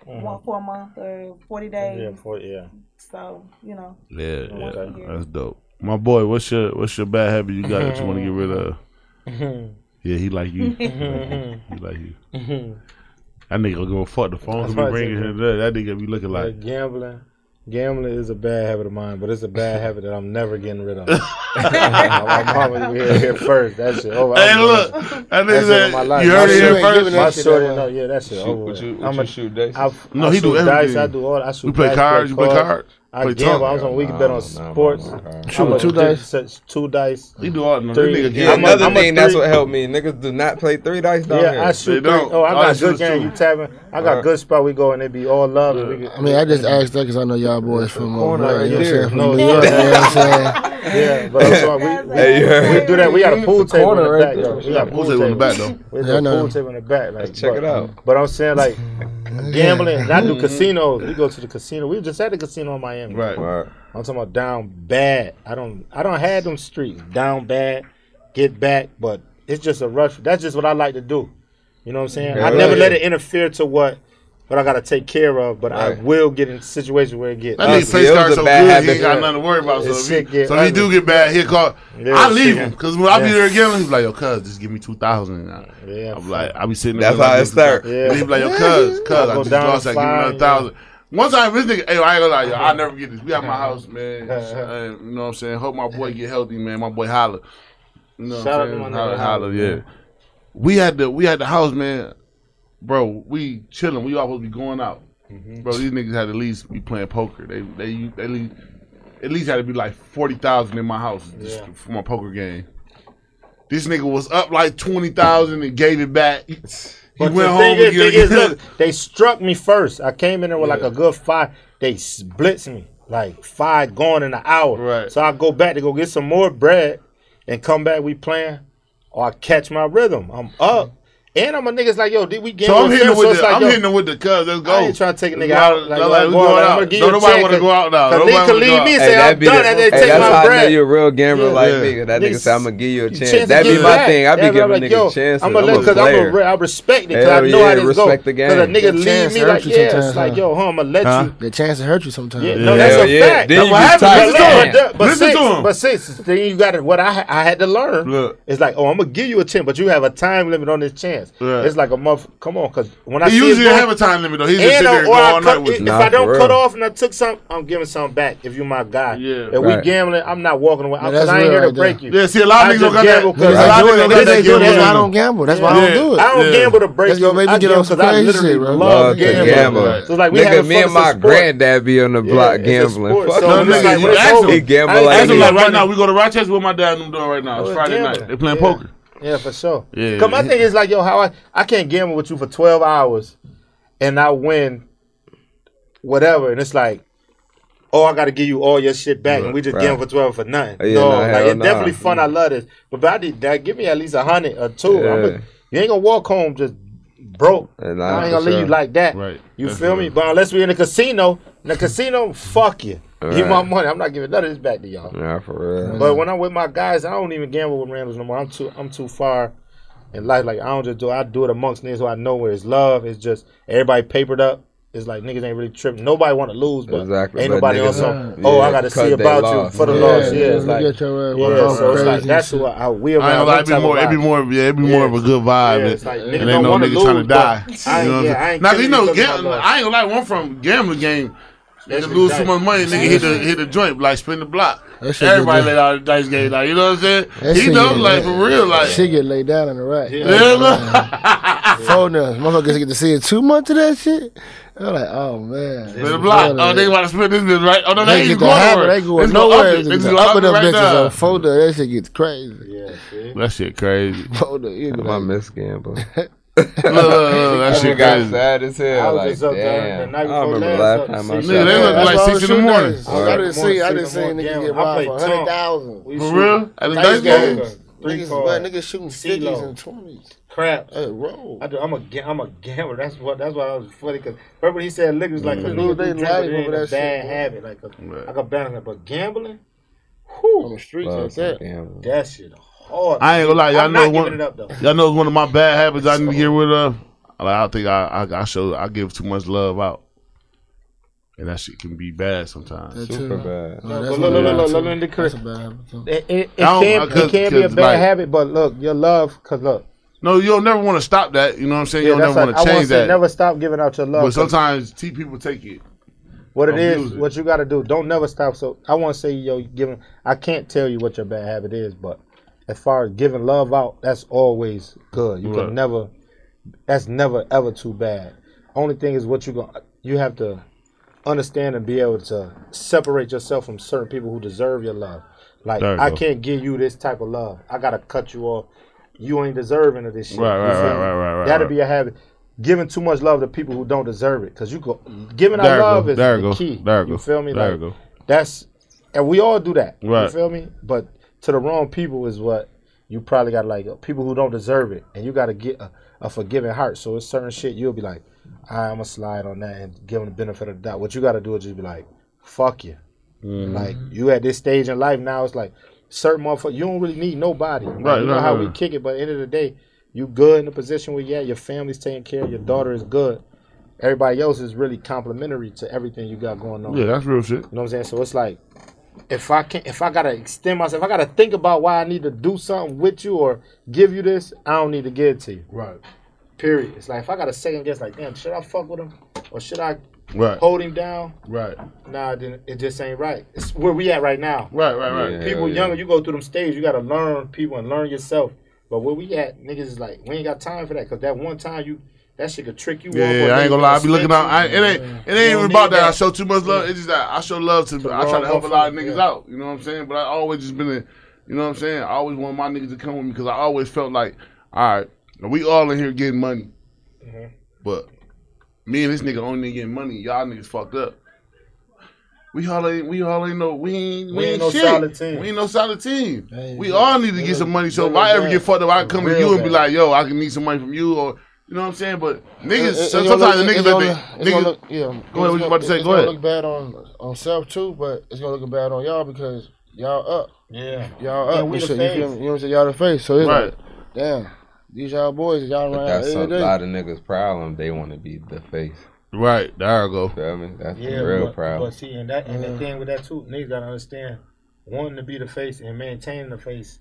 uh-huh. one for a month or forty days. Yeah, for, yeah. So you know. Yeah, yeah, Okay. that's dope. My boy, what's your what's your bad habit you got that you want to get rid of? Yeah, he like you. he like you. That nigga gonna fuck. The phone That's gonna be ringing. That that nigga be looking Like like. gambling. Gambling is a bad habit of mine, but it's a bad habit that I'm never getting rid of. my mama you hear here first. That shit over. Hey, look, that That's nigga it said in life. you heard it here first. giving My that shorty, no, yeah, that shit Shoot, over. what with. you, I'm what a, you shoot, Dace? I, No, I he do shoot dice. I do all. I shoot You play dice, cards. You play cards. Cards. I Play gamble. talk. I was on. We can bet on sports. Shoot, two dice. sets- Two dice. He do all. No, Three. That nigga Yeah, I'm another I'm thing, that's what helped me. Niggas do not play three dice down Yeah, here. I shoot They three. Oh, I All got they good shoot is game. two. You tapping? I got Alright. good spot. We go and it be all love. and we get- I mean, I just asked that because I know y'all boys from uh, Corner over there. right You know what I'm saying? No, New York. You know what I'm saying? Yeah, but I'm we, we, Hey, we do that. We got a pool table in the back, there. yo. We got a Pool table in the back though. We got a pool table in the back. Like, check it out. But I'm saying like, Gambling. And I do casinos. We go to the casino. We just at the casino in Miami. Right. right. I'm talking about down bad. I don't I don't have them streets. Down bad, get back, but it's just a rush. That's just what I like to do. You know what I'm saying? Yeah, I never yeah. let it interfere to what what I got to take care of. But right. I will get in a situation where it gets. That nigga play starts so bad good, habit. he ain't got nothing to worry about. So, if he, so he do get bad, he'll call. Yeah, I leave him because when yeah. I be there again, he's like, "Yo, cuz, just give me two thousand. Yeah, I'm like, I be sitting. There That's how it start. Yeah. He be like, "Yo, cuz, cuz, I just lost. I give me another thousand. Once I this nigga, hey, I ain't gonna lie, y'all, I'll never get this. We at my house, man. Uh, you know what I'm saying? Hope my boy get healthy, man. My boy holler. Shout out to my nigga holler, yeah. We had the we had the house, man bro, we chilling. We all supposed to be going out. Mm-hmm. Bro, these niggas had at least be playing poker. They they, they at least at least had to be like forty thousand in my house yeah. for my poker game. This nigga was up like twenty thousand and gave it back. He but went the thing home. Is, thing is, look, they struck me first. I came in there with yeah. like a good five. They blitzed me like five gone in an hour. Right. So I go back to go get some more bread and come back. We playing, or I catch my rhythm. I'm up. And I'm a niggas like, yo, did we get? So I'm hitting them with so the, like, I'm hitting with the cuz. Let's go. I ain't trying to take a nigga out. Like, like, like, going, like, I'm no, nobody want to go out now. Nobody nigga can leave me and say hey, I'm done, the, and they hey, take that's how. I know you're a real gambler yeah, like yeah. me. That nigga said I'm gonna give you a chance. chance that be my thing. I be giving a like, niggas chances. I'm gonna let because I respect it because I know how this go. Because a nigga leave me like, yeah, it's like, yo, I'm gonna let you. The chance to hurt you sometimes. No, that's a fact. That's what happens. But six, then you got what I I had to learn. It's like, oh, I'm gonna give you a chance, but you have a time limit on this chance chance. Right. It's like a month. Come on, because when I usually going, have a time limit though. He's just sitting there going all night with. If I don't cut off and I took some, I'm giving something back. If you my guy, yeah. If right. we gambling, I'm not walking away because I ain't here to break you. Yeah, see, a lot of niggas don't gamble because I don't gamble. That's why I don't do it. I don't gamble to break you. I gamble because I literally love gambling. So like we have me and my granddad be on the block gambling. No, nigga, you gamble. Like right now, we go to Rochester with my dad and them doing right now. It's oh, Friday night. They playing poker. Yeah, for sure. Yeah. Cause my thing is like, yo, how I I can't gamble with you for twelve hours, and I win, whatever, and it's like. Oh, I gotta give you all your shit back, and we just right. gamble for twelve for nothing. Yeah, no, nah, like it's nah. definitely fun. I love this, but I did that. Give me at least a hundred or two. Yeah. you ain't gonna walk home just broke. And I, I ain't gonna sure. leave you like that. Right. You feel me? But unless we're in a casino, in the casino, fuck you. Right. Give my money. I'm not giving none of this back to y'all. Yeah, for real. But when I'm with my guys, I don't even gamble with randoms no more. I'm too I'm too far in life. Like I don't just do. I do it amongst niggas who I know where it's love. It's just everybody papered up. It's like niggas ain't really tripping. Nobody want to lose, but exactly. ain't nobody on some. Oh, yeah, I got to see about you for the yeah, loss. Yeah, it's like, yeah, so it's like that's what I we about. I know, like, be more, it'd be more, yeah, it'd be more of a good vibe. Yeah, it's like, and, and ain't no nigga lose, trying to die. I, you know, yeah, I ain't now you know, I ain't gonna lie. One from gambling game they lose too much money, nigga hit the hit the joint, like spin the block. Everybody laid out the dice game, like you know what I'm saying. That he know, like for real, like she get laid down on the right. Yeah, yeah. so now motherfuckers get to see it too much of that shit. They're like, oh man, spin the block. Oh, they want to spin this, right? Oh no, they, they ain't going nowhere. They going it's nowhere. They just upping up bitches on folder. That shit gets crazy. Yeah, that shit crazy. Folder, you know, my miss gambling. look, look, look, that shit got sad as hell. I was like, just up there the night before I remember last, last time I saw Nigga, they look like six in the morning. I didn't see, I didn't see a nigga get robbed for hundred thousand. For real? At the dice games. Niggas, but niggas shooting fifties and twenties. Crap. Hey, roll. I do, I'm a I'm a gambler. That's what that's why I was funny because remember he said liquor's like a mm. dude, they bad habit, like a, right. bad habit. But gambling, whew, on the streets like that, that shit hard. I ain't gonna lie, y'all I'm know one. Up, y'all know one of my bad habits. I need to get rid of. Like, I think I, I I show I give too much love out. And that shit can be bad sometimes. Super bad. No, that's look, look, look, look, look, that's. It, can't be a bad like, habit, but look, your love, because look, no, you'll never want to stop that. You know what I'm saying? Yeah, you'll never want to change that. Never stop giving out your love. But sometimes T people take it. What it is, it. what you got to do, don't never stop. So I want to say, yo, giving. I can't tell you what your bad habit is, but as far as giving love out, that's always good. You right. can never, that's never ever too bad. Only thing is what you going you have to understand and be able to separate yourself from certain people who deserve your love. Like you I go. can't give you this type of love. I gotta cut you off. You ain't deserving of this shit. Right, right, right, right, right, right. That'll be a habit. Giving too much love to people who don't deserve it, because you go giving there out love is there the go. key. There you go. feel me? There like, go. That's and we all do that. Right. You feel me? But to the wrong people is what you probably got like uh, people who don't deserve it, and you got to get a, a forgiving heart. So it's certain shit you'll be like, I'm gonna slide on that and give them the benefit of the doubt. What you got to do is just be like, fuck you. Mm-hmm. Like you at this stage in life now, it's like certain motherfuckers. You don't really need nobody. Like, Right, you know right, how right. we kick it, but at the end of the day, you good in the position where you at. Your family's taken care. of, Your daughter is good. Everybody else is really complimentary to everything you got going on. Yeah, that's real shit. You know what I'm saying? So it's like if I can't, if I gotta extend myself, if I gotta think about why I need to do something with you or give you this, I don't need to give it to you. Right. Period. It's like if I got a second guess, like, damn, should I fuck with him or should I Right. hold him down? Right. Nah, then it just ain't right. It's where we at right now. Right. Right. Right. Yeah. people yeah. younger, you go through them stages, you gotta learn people and learn yourself. But where we at, niggas is like, we ain't got time for that. Cause that one time you that shit could trick you Yeah, off. yeah, I ain't gonna lie. I be looking out. I, it ain't. It ain't even about need that. I show too much love. It's just that I show love to. I try to help a lot of niggas yeah. out. You know what I'm saying? But I always just been a. You know what I'm saying? I always want my niggas to come with me because I always felt like, all right, we all in here getting money, Mm-hmm. but me and this nigga only getting money. Y'all niggas fucked up. We all ain't. We all ain't no. We ain't. We, We ain't ain't no shit. solid team. We ain't no solid team. We yeah. all need to get some money. So if I ever get fucked up, I come to you and be like, yo, I can need some money from you, or you know what I'm saying. But niggas, It- it- so- it's gonna sometimes look- the niggas that look- they, niggas, look- yeah. Go ahead, what you about to say? It's Go gonna ahead. look bad on on self too, but it's gonna look bad on y'all because y'all up, Yeah. y'all Yeah, up. we and the shit, you, feel you know what I'm saying? Y'all the face. So it's Right. like, damn, these y'all boys, y'all But run that's a every day. lot of niggas' problem. They want to be the face. right there I go. Feel me? That's Yeah, the real but, problem. But see, and that and the mm. thing with that too, niggas gotta understand, wanting to be the face and maintaining the face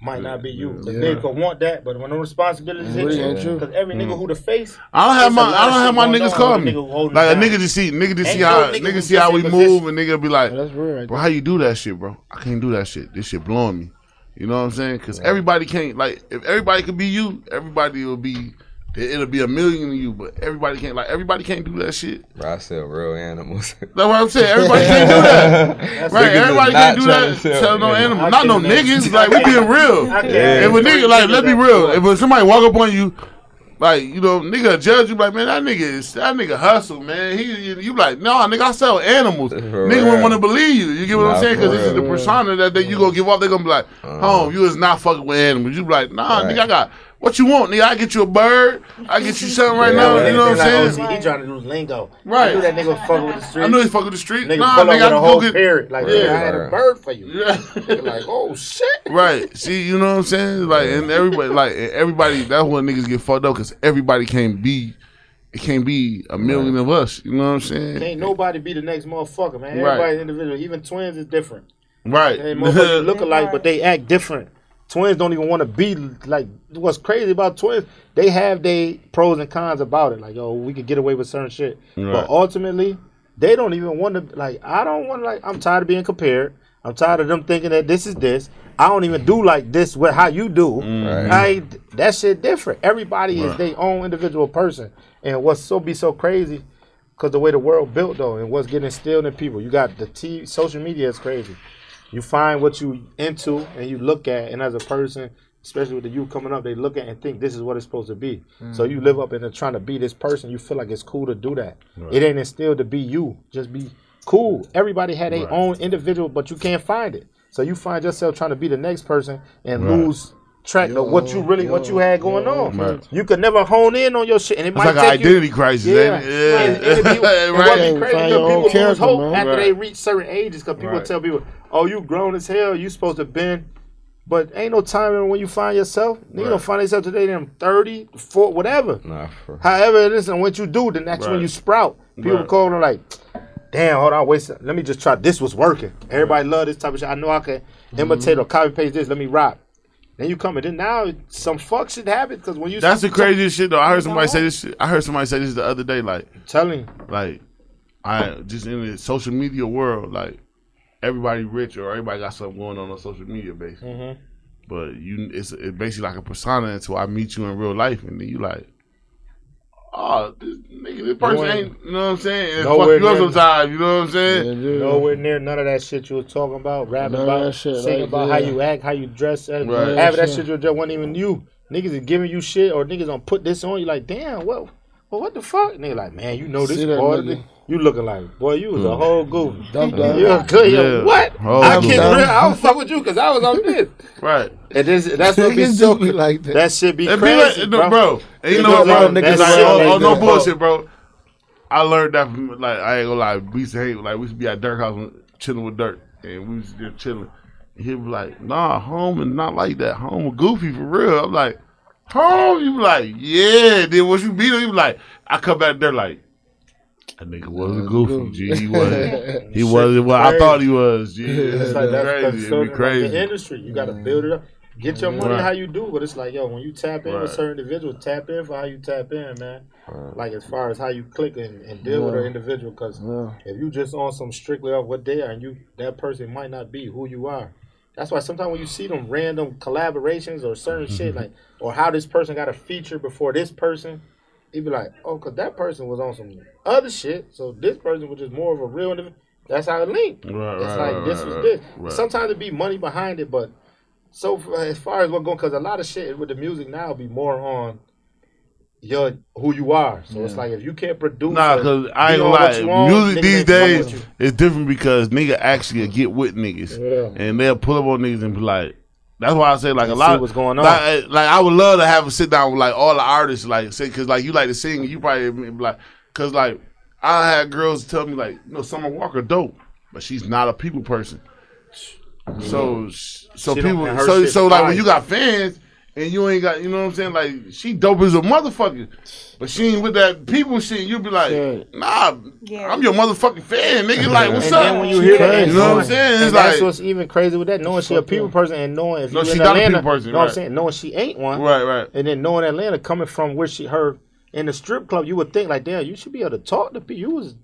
might not be you. The Yeah. nigga could want that, but when the responsibilities hit Really you, because every nigga mm. who the face, I don't have my I don't have my niggas call me nigga who holding like a nigga just see nigga just see no how nigga nigga see how we in move and nigga be like, That's real right bro, how you do that shit, bro? I can't do that shit. This shit blowing me. You know what I'm saying? Because everybody can't like if everybody could be you, everybody will be. It'll be a million of you, but everybody can't like everybody can't do that shit. Bro, I sell real animals. That's what I'm saying. Everybody can't do that. Right, everybody can't do that. to sell no animals. not no can't niggas. Like we being real. I can't Yeah. If a nigga, like, let's be real. If somebody walk up on you, like, you know, nigga judge you, like, man, that nigga is, that nigga hustle, man. He, you, you like, no, nigga, I sell animals. For nigga real. wouldn't want to believe you. You get what Nah, I'm saying? Because this is the persona that they, you gonna give off. They gonna be like, uh-huh. home, you is not fucking with animals. You be like, nah, Right. nigga, I got, what you want, nigga? I get you a bird. I get you something right Yeah, now. right. You know what I'm Like, saying? oh, see, he trying to do lingo. Right. I knew that nigga was fucking with the street. I know he's fucking with the street. Nigga nah, pull up nigga, with I a can whole get, parrot. Like, Right, yeah, I had a bird for you. Yeah. Nigga like, oh shit. Right. See, you know what I'm saying? Like, and everybody, like, everybody. That's when niggas get fucked up because everybody can't be. It can't be a million of us. You know what I'm saying? Can't nobody be the next motherfucker, man. Right. Everybody individual. Even twins is different. Right. Hey, motherfuckers look alike, but they act different. Twins don't even want to be like. What's crazy about twins? They have their pros and cons about it. Like, oh, we could get away with certain shit, Right. but ultimately, they don't even want to. Like, I don't want to. Like, I'm tired of being compared. I'm tired of them thinking that this is this. I don't even do like this with how you do. Right. I that shit different. Everybody is their own individual person, and what's so be so crazy because the way the world built though, and what's getting instilled in people. You got the T social media is crazy. You find what you into and you look at, and as a person, especially with the youth coming up, they look at and think this is what it's supposed to be. So you live up into trying to be this person. You feel like it's cool to do that. It ain't instilled to be you. Just be cool. Everybody had their Right. own individual, but you can't find it. So you find yourself trying to be the next person and Right. lose track of what you really what you had going on. Right. You could never hone in on your shit, and it It's might like an take you- identity crisis, yeah, ain't it? Yeah. And, and it be, and what right. be crazy your is own people lose hope man. after Right. they reach certain ages because people Right. tell people, "Oh, you grown as hell. You supposed to been." But ain't no time when you find yourself. Right. don't find yourself today. Them 30, 40, whatever. Nah, for However it is, and what you do, then that's when Right. you sprout. People Right. call them like, "Damn, hold on, wait. Let me just try. This was working. Everybody love this type of shit. I know I can mm-hmm. imitate or copy paste this. Let me rock." Then you come and then now some fuck shit happens because when you That's the craziest shit though. I heard somebody say this. Shit. I heard somebody say this the other day. Like, telling you. like, I just in the social media world, like, everybody rich or everybody got something going on on social media, basically. Mhm. But you, it's, it's basically like a persona until I meet you in real life, and then you like, oh, this nigga, this person ain't- ain't, you know what I'm saying? And fuck you up sometimes, you know what I'm saying? Yeah, dude. Nowhere near none of that shit you was talking about, rapping None about, that shit, singing like, about yeah. how you act, how you dress. Right. Right. Half of that shit you just wasn't even you. Niggas is giving you shit or niggas gonna put this on you like, damn, well, well what the fuck? Nigga like, man, you know this See that part of it. You looking like boy, you was a hmm. whole goofy. Dumb dumb. You a good Yeah. what? Oh, I can't. dumb. Real, I was fuck with you because I was on this. Right. And this, that's what be Niggas so be like that. That shit be It be crazy, like, bro. bro. And you know what, bro? niggas like, like oh, that, oh, no bullshit, bro. I learned that from like I ain't gonna lie. We used to hate like we used to be at Dirk house chilling with Dirk, and we was to just chilling. He was like, "Nah, home is not like that. Home was goofy for real." I'm like, "Home?" You be like, "Yeah." Then once you beat him, you be like, "I come back there like." That nigga wasn't goofy, G. He wasn't. He wasn't what I thought he was, G. It's It's like that's crazy. that's It'd be crazy. the industry. You got to build it up. Get your money Right. how you do, but it's like yo, when you tap in with certain individuals, tap in for how you tap in, man. Right. Like as far as how you click and, and deal with an individual, because Yeah. if you just on some strictly off what they are, and you that person might not be who you are. That's why sometimes when you see them random collaborations or certain shit, mm-hmm. like or how this person got a feature before this person, you be like, oh, cause that person was on some other shit, so this person was just more of a real individual. That's how it linked. Right, It's right, like right, this was this. Sometimes it be money behind it, but so as far as what going, because a lot of shit with the music now be more on your who you are. So it's like if you can't produce, Nah, cause I ain't lie. on, Music these days is different because nigga actually get with niggas, Yeah. and they'll pull up on niggas and be like. That's why I say like a lot. what's going on. Like, like I would love to have a sit down with like all the artists, like say because like you like to sing, you probably be like because like I had girls tell me like, no, Summer Walker dope, but she's not a people person. So so She people and so so like when you got fans and you ain't got you know what I'm saying like she dope as a motherfucker, but she ain't with that people shit. You be like, Yeah. nah, Yeah. I'm your motherfucking fan, nigga. Like what's and up? then when you hear that, you know what I'm saying? It's and that's like what's even crazy with that. Knowing she a people person and knowing if No, you she in not a Atlanta, people person, you know what I'm saying? Knowing she ain't one, right, right. and then knowing Atlanta coming from where she her in the strip club, you would think like, damn, you should be able to talk to people. You was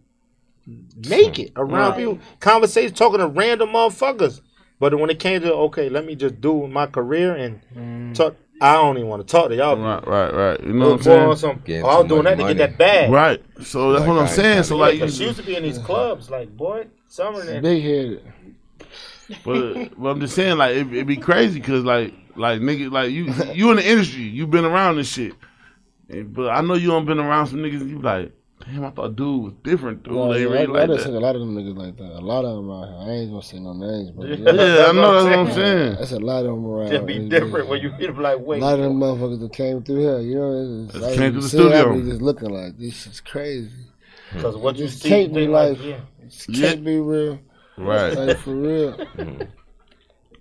naked around Right. people, conversation, talking to random motherfuckers. But when it came to okay, let me just do my career and mm. talk, I don't even want to talk to y'all. Right, right, right. You know what I'm saying? on some, oh, I was doing much that to get that bag. Right. So that's Like, what I'm I- saying. So Yeah, she used to be in these clubs, like boy, summer and Big headed. but, but I'm just saying, like, it, it'd be crazy because like, like nigga, like you, you in the industry, you been around this shit. And- But I know you don't been around some niggas. You like, damn, I thought dude was different. Dude, No, they yeah, really I, I like done seen that. a lot of them niggas like that. A lot of them out here. I ain't gonna say no names, but Yeah. yeah, Yeah, I know that's what I'm saying. that's a lot of them around. just be different when you feel like wait. A wait. lot of them motherfuckers that came through here, you know, it's, Just like, came you through the see that, studio. but Just looking like this is crazy. Because what you Just see, can't be like, like- yeah. Can't be real. Right. Like for real. Mm-hmm.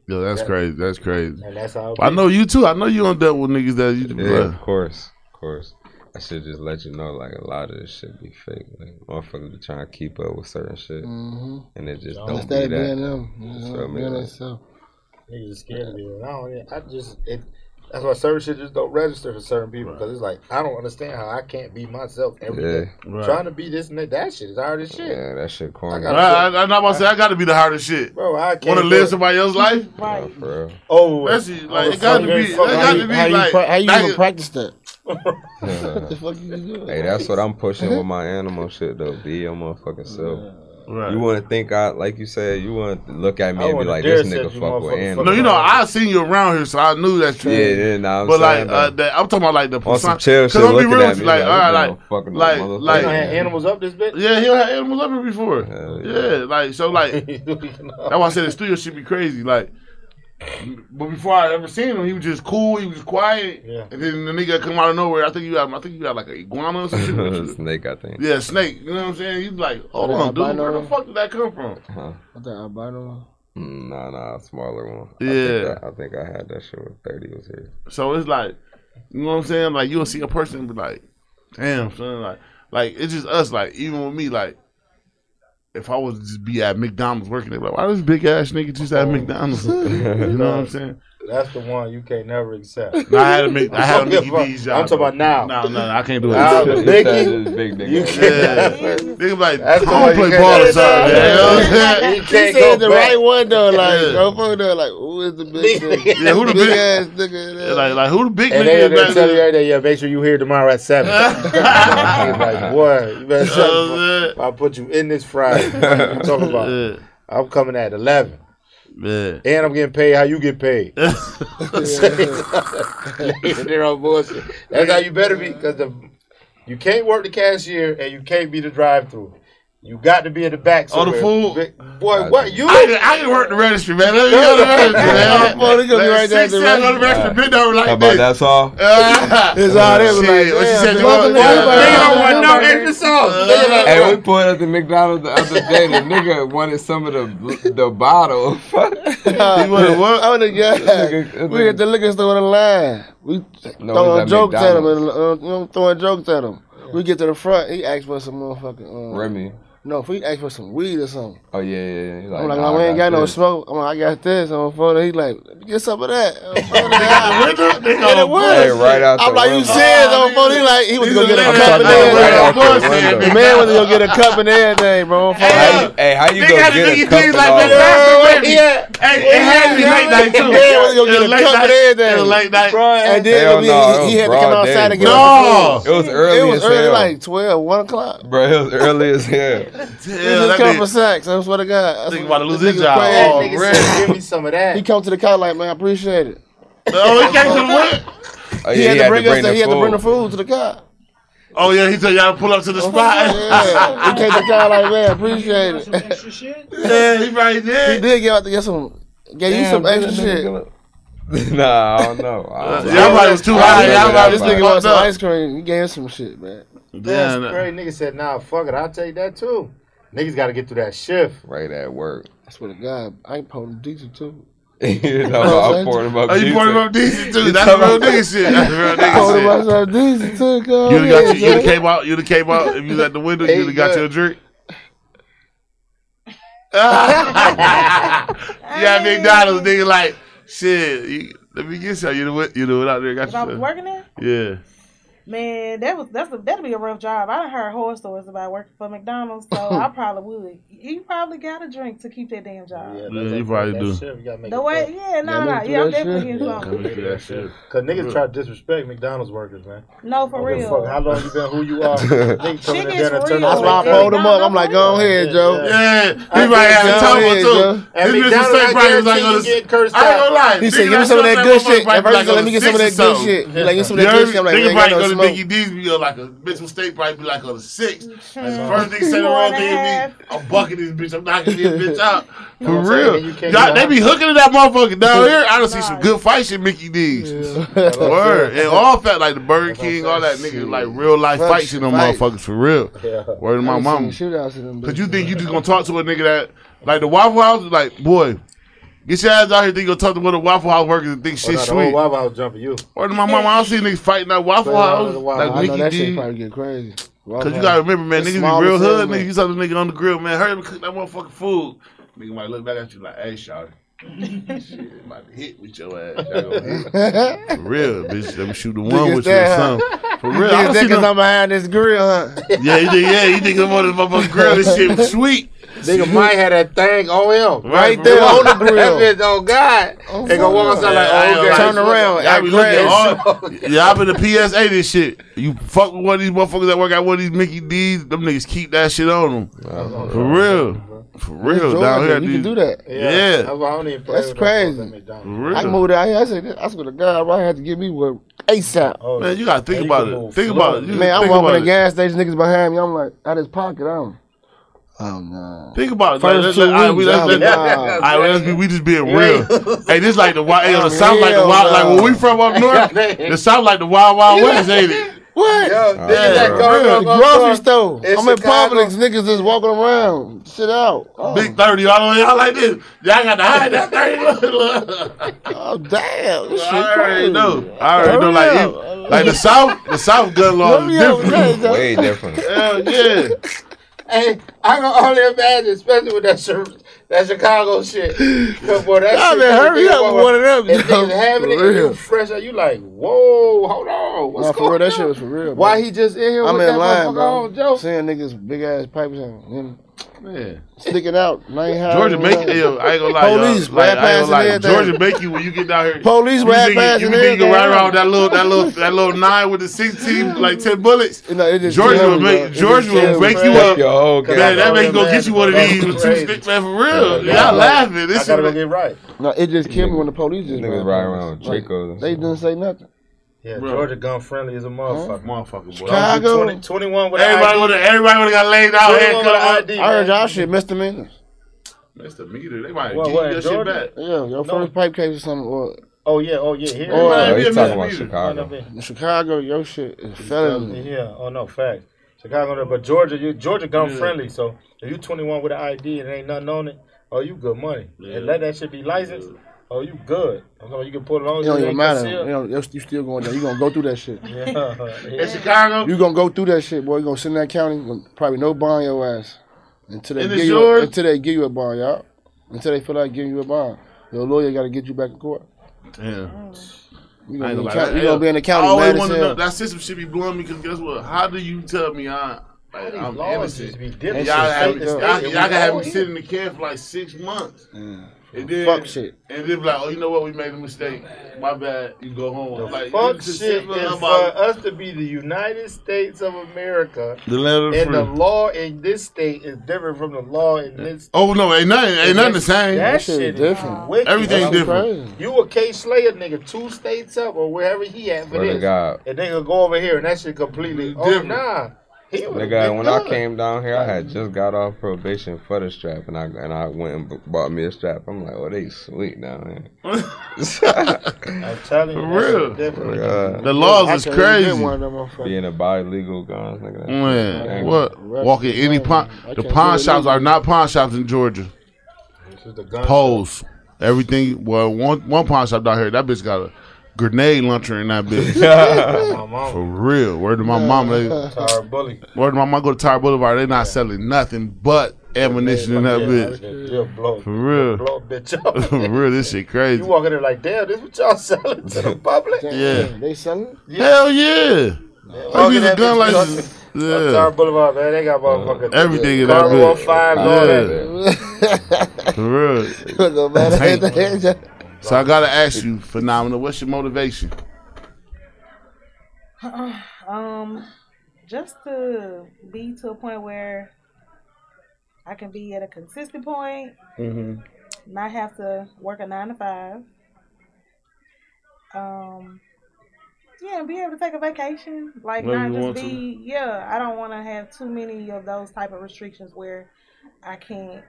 Yo, that's crazy. That's crazy. and that's how. I know you too. I know you on dealt with niggas that you. Yeah, Yeah. of course, of course. I should just let you know, like a lot of this shit be fake. Like motherfuckers be trying to keep up with certain shit, Mm-hmm. and it just Don't don't Instead be of being that. them, you Feel know, me, being like- themselves. Niggas are scared of it. I don't. I just it. That's why certain shit just don't register for certain people because it's like I don't understand how I can't be myself every day. Yeah, Right. Trying to be this and that, that shit is hard as shit, yeah, that shit corny. I I, got- I, I'm not about to say I got to be the hardest shit. bro. I can't Want to live somebody else's life? Nah, Right. for real. Oh, That's it. Like it got to be. That got How to you, be how you, like. pra- how you even practice that? The fuck you do? Hey, that's what I'm pushing with my animal shit though. Be your motherfucking self. Right. You want to think I, like you said, you want to look at me I and be like, this nigga fuck with animals. No, you know, I seen you around here, so I knew that's true. Yeah, yeah, nah, I'm but like, uh, that, I'm talking about like the on some persona- shit, I'm be looking real at with you, like, like, all right, this like, nigga fucking like, motherfucker. like, You done animals up this bitch. yeah, he had animals up here before. Yeah. yeah. like so, like that's why I said the studio should be crazy. Like, but before I ever seen him, he was just cool. He was quiet. Yeah. And then the nigga come out of nowhere. I think you had, I think you had like an iguana or something. Snake, I think. yeah, snake. You know what I'm saying? He's like, hold Yeah, on, dude, albino. where the fuck did that come from? Huh? What the albino? Mm, Nah, nah, smaller one. Yeah. I think, I, I think I had that shit when 30 was here. So it's like, you know what I'm saying? Like you'll see a person and be like, damn, son, like, like it's just us. Like even with me, like. If I was to just be at McDonald's working, they're like, "Why this big ass nigga just at oh. McDonald's?" you know what I'm saying? That's the one you can't never accept. No, I had a Mick, I had a I'm talking Mickey about- I'm talking about now. No, no, no, I can't do it. Now, the Mickey, big nigga. you can't. be like, That's the I one don't play ball or something. man. You know what You He can't said go the back. right one though. Like, Yeah. motherfucker, though, like, who is the big nigga? Yeah, who the big big- ass nigga? there? Like, like who the big And nigga they is they back tell you there? every day, yeah, make sure you here tomorrow at seven. Like, boy, you better shut know what I'm fuck- I'll put you in this Friday. What you talking about? I'm coming at eleven, Yeah, and I'm getting paid how you get paid. yeah. They're on bullshit. That's how you better be, because the you can't work the cashier and you can't be the drive-through. You got to be in the back. Oh, the somewhere. food? Boy, what you? I can, I can work the registry, man. Let me go to the registry, man. Boy, they gonna be right there Six, the seven on the registry. registry, bend over like How about this. that's all? Uh, It's all there, but Shit, like, what she said, dude. well, Welcome to yeah. everybody. Nigga don't want no extra sauce. Hey, we pulled up to McDonald's the other day. The nigga wanted some of the the bottle. Fuck. You wanna what? Oh, the guy. We at the liquor store in the line. We throwing jokes at him, McDonald's. uh, you know, throwing jokes at him. We get to the front, he asked for some motherfucking. Um, Remy. No, if he asked for some weed or something. Oh yeah, yeah. yeah. He's I'm like, nah, no, we I ain't got no smoke. I'm like, I got this on the phone. He like, let me get some of that. On the phone. Nigga, nigga, And it right out I'm the like, you window. serious on the phone? He like, he was He's gonna get a a cup and everything. Of course, the man. window. The was gonna get a cup and everything, bro. Hey, hey, how you They gonna got to get a cup and like all that. that? Baby. Yeah. Hey, it had to be late night too. Yeah, we gonna get It was a late cup night. and everything. Late night. And then he, no, he, he it had to come outside day. and get No. It was early It was early, like 12, 1 o'clock. Bro, it was early as hell. We Yeah, just that come for nigga- sex. I swear to God. That's Nigga what- about to lose this his job. crazy. That Oh, nigga said, give me some of that. He come to the car like, man, I appreciate it. Oh, he came to the what? Oh, yeah, He had to bring us. the The, he had to bring the food. food to the car. Oh yeah, he told y'all to pull up to the oh, spot. Yeah, he came to the car like, man, appreciate it. Some Extra shit. yeah, he right there. he did give out to get some, gave you some extra shit. nah, I don't know. I uh, don't know. Y'all probably was too high. Y'all This probably nigga was wanted some ice cream. He gave us some shit, man. That's Damn. Uh, crazy. Nigga said, nah, fuck it. I'll take that too. Niggas got to get through that shift. Right at work. I swear to God, I ain't pulling decent too. you know, I poured him up. Oh, you decent. poured him up decent too. That's real nigga shit. That's real nigga shit. myself decent too, girl. You'd have got you, you'd came out, you'd came out, if you was at the window, you'd got you a drink. yeah, McDonald's nigga like, shit, you, let me get some. You know what? You know what out there got If I was you. working there, Yeah. Man, that was that's a, that'd be a rough job. I done heard horror stories about working for McDonald's, so I probably would. You probably got a drink to keep that damn job. Yeah, you probably do. Shift, you gotta make The way, quick. yeah, no, Yeah, no, yeah, I'm definitely shit. getting something. do that. Cause niggas try to disrespect McDonald's workers, man. No, for Don't give a real. fuck how long you been, who you are. Niggas coming in there and turn. That's why I Yeah. pulled him up. I'm like, go ahead, Joe. Yeah, he might have a Go too. Joe. This Mr. McDonald's, Steak I Price was like, guarantee you on the- get cursed I ain't gonna lie. He said, give me some of that that good shit. motherfucker At be first, like he said, let me get some of that good shit. He like, get some of that good shit. I'm like, Nigga man, ain't probably got go no to smoke. Mickey D's be on like a bitch with steak price be like on a six. Like, Hmm. first thing say the Four wrong and a thing half. be I'm bucking this bitch. I'm knocking this bitch out. For what I'm saying? real. You can't Y'all, they be hooking to that motherfucker down here. I don't see some good fights in Mickey D's. Word. And all fat like the Burger King, all that nigga like real life Fuck fights in them fight. motherfuckers for real. Yeah. Word to my I've mama. seen Shootouts in them. Cause you think you just gonna talk to a nigga that like the Waffle House? Like, boy, get your ass out here. Think you gonna talk to one of the Waffle House workers and think Oh, shit no, the sweet. Waffle House jumping you. Word to my mama, I don't see niggas fighting that Waffle Straight out of House Waffle like I know Mickey that D. shit probably get crazy. Cause you gotta remember, man, niggas small be real hood. hell, Nigga, man. you saw the nigga on the grill, man. Hurry up and cook that motherfucking food. Nigga might look back at you like, hey, shawty. Shit, about to hit with your ass. Y'all gonna. For real, bitch. Let me shoot the one with you or that, huh? something. For real. I Niggas don't see think 'cause them- I'm behind this grill, huh? Yeah, you think, yeah, you think I'm on this motherfucking grill. This shit was sweet. Nigga might have that thing on him. Right there for on the grill. That bitch, oh God. Oh, they gonna walk outside like, oh, gonna okay. Turn around, Y'all be looking crazy. all, yeah, I'm in the PSA this shit. You fuck with one of these motherfuckers that work at one of these Mickey D's, them niggas keep that shit on them. For real. For real. Down here. you these- can do that. Yeah. That's why I don't even play That's crazy. them folks at McDonald's. For real. I can move out here. I said, I swear to God, I might have to give me work ASAP. Oh, Man, you gotta think you about it. move Think about it. You Man, I'm walking the gas station, niggas behind me. I'm like, out his pocket, I'm. Oh no. Think about it. First Like, two let- let- all right, we- weeks, let's- I'm let's- all right, let's be, we just being real. hey, this like the wild, hey, on the Oh, south like the hell wild, like no. where we from up north. the south like the wild, wild west, ain't it? What? Yo, Yeah, niggas that for go Real, to the grocery store. in I'm in Chicago. Publix, niggas just walking around. Sit out. Oh, Big thirty all the way out like this. Y'all got to hide that thirty. Look, look. oh damn. This shit I already crazy. know. I already know. Like, Hurry you, up. like the south, the south gun law is different. Way different. Hell yeah. Hey, I can only imagine, especially with that that Chicago shit. 'Cause, boy, that Y'all shit, been hurry up with one of them, And having it, For real. fresh out. You like, whoa, hold on, what's Nah, for going real, that shit was for real. Why he just in here I'm with in that line, bro. on, Joe? Seeing niggas big ass pipes and them Man. sticking out. and I ain't Georgia make nothing. yo, I ain't gonna lie, Police, y'all. Like, rat I ain't gonna lie. passing everything. Georgia make you when you get down here. Police you rat think, passing you think you can everything. ride around with that little that little that little nine with the sixteen like ten bullets. You know, it Georgia will make Georgia will kill make you up. Your whole Man, Man, that I make you go get you one of imagine, these bro. with two Crazy. sticks, man, for real. Y'all laughing. This gotta shit. get right. No, it just killed me when the police just Niggas ran riding around with Like, They didn't say nothing. Yeah, Bro. Georgia gun friendly is a motherfucker. Motherfucker, boy. Chicago? 20, 21 with Everybody an Would've, everybody would have got laid out 21 with. ID, I heard y'all shit misdemeanors. That's the meter. They might What, give what, you in that shit back. Yeah, your first pipe case or something. Or Oh yeah, oh yeah. Here. Oh, Might Oh, be a he's talking about. Chicago. in Chicago, your shit is felony. Yeah. Oh no, facts. Chicago, but Georgia, you Georgia gun Yeah. friendly. So if you 21 with an ID and ain't nothing on it, oh you good money. Yeah. And let that shit be licensed. Oh you good. I'm talking, you can pull it on. It don't even matter. You, know, you you still going down. You gonna go through that shit. Yeah. In. Chicago, You gonna go through that shit, boy. You gonna sit in that county. gonna Probably no bond your ass until they And give you yours? until they give you a bond, y'all. Until they feel like giving you a bond. Your lawyer got to get you back in court. damn. You I gonna, be, in gonna county, lie. you gonna be in the county I always mad wanted to know that system should be blowing me because guess what? How do you tell me I, like, I'm laws innocent? just be Y'all different. have State me, to y'all, state, y'all can have me here. sit in the camp for like six months. And then, Fuck shit. And then be like, oh, you know what? We made a mistake. My bad. You go home. like, Fuck shit simple is for about us to be the United States of America, the letter of and the law in this state is different from the law in this. Oh no, ain't nothing, ain't nothing the same. That That shit shit is is different. wicked. Everything That's different. crazy. You a K Slayer nigga, two states up or wherever he at for Swear this, God. and they gonna go over here and that shit completely. Oh Different. nah, he would've Nigga, been when I came down here, I had just got off probation for the strap, and I and I went and b- bought me a strap. I'm like, oh, they sweet down here. I'm telling you, For real. different. Uh, The laws I is crazy. get one of them being a buy legal guns, nigga. Man, ain't- what? Walk in any pawn. The pawn shops are not pawn shops in Georgia. This is the gun Poles. Everything. Well, one one pawn shop down here. That bitch got a grenade launcher in that bitch. shop. My mama, For real. Word to my mama. They, Tar Bully. word to my mama. Go to Tara Boulevard. They not selling nothing but ammunition in that Yeah, bitch. They'll blow, For real. blow a bitch up. For real, this shit crazy. You walk in there like, damn, this what y'all selling to the public? Yeah. They selling? Hell yeah. Walk Like in use a gun bitch, like on- this. on Boulevard, man, they got motherfuckers. Everything in that Carver bitch. on five, all that. For real. Go back Tank. there. So I gotta ask you, phenomenal. What's your motivation? Um, just to be to a point where I can be at a consistent point, not have to work a nine to five. Um, yeah, and be able to take a vacation, like not just be. Yeah, I don't want to have too many of those type of restrictions where I can't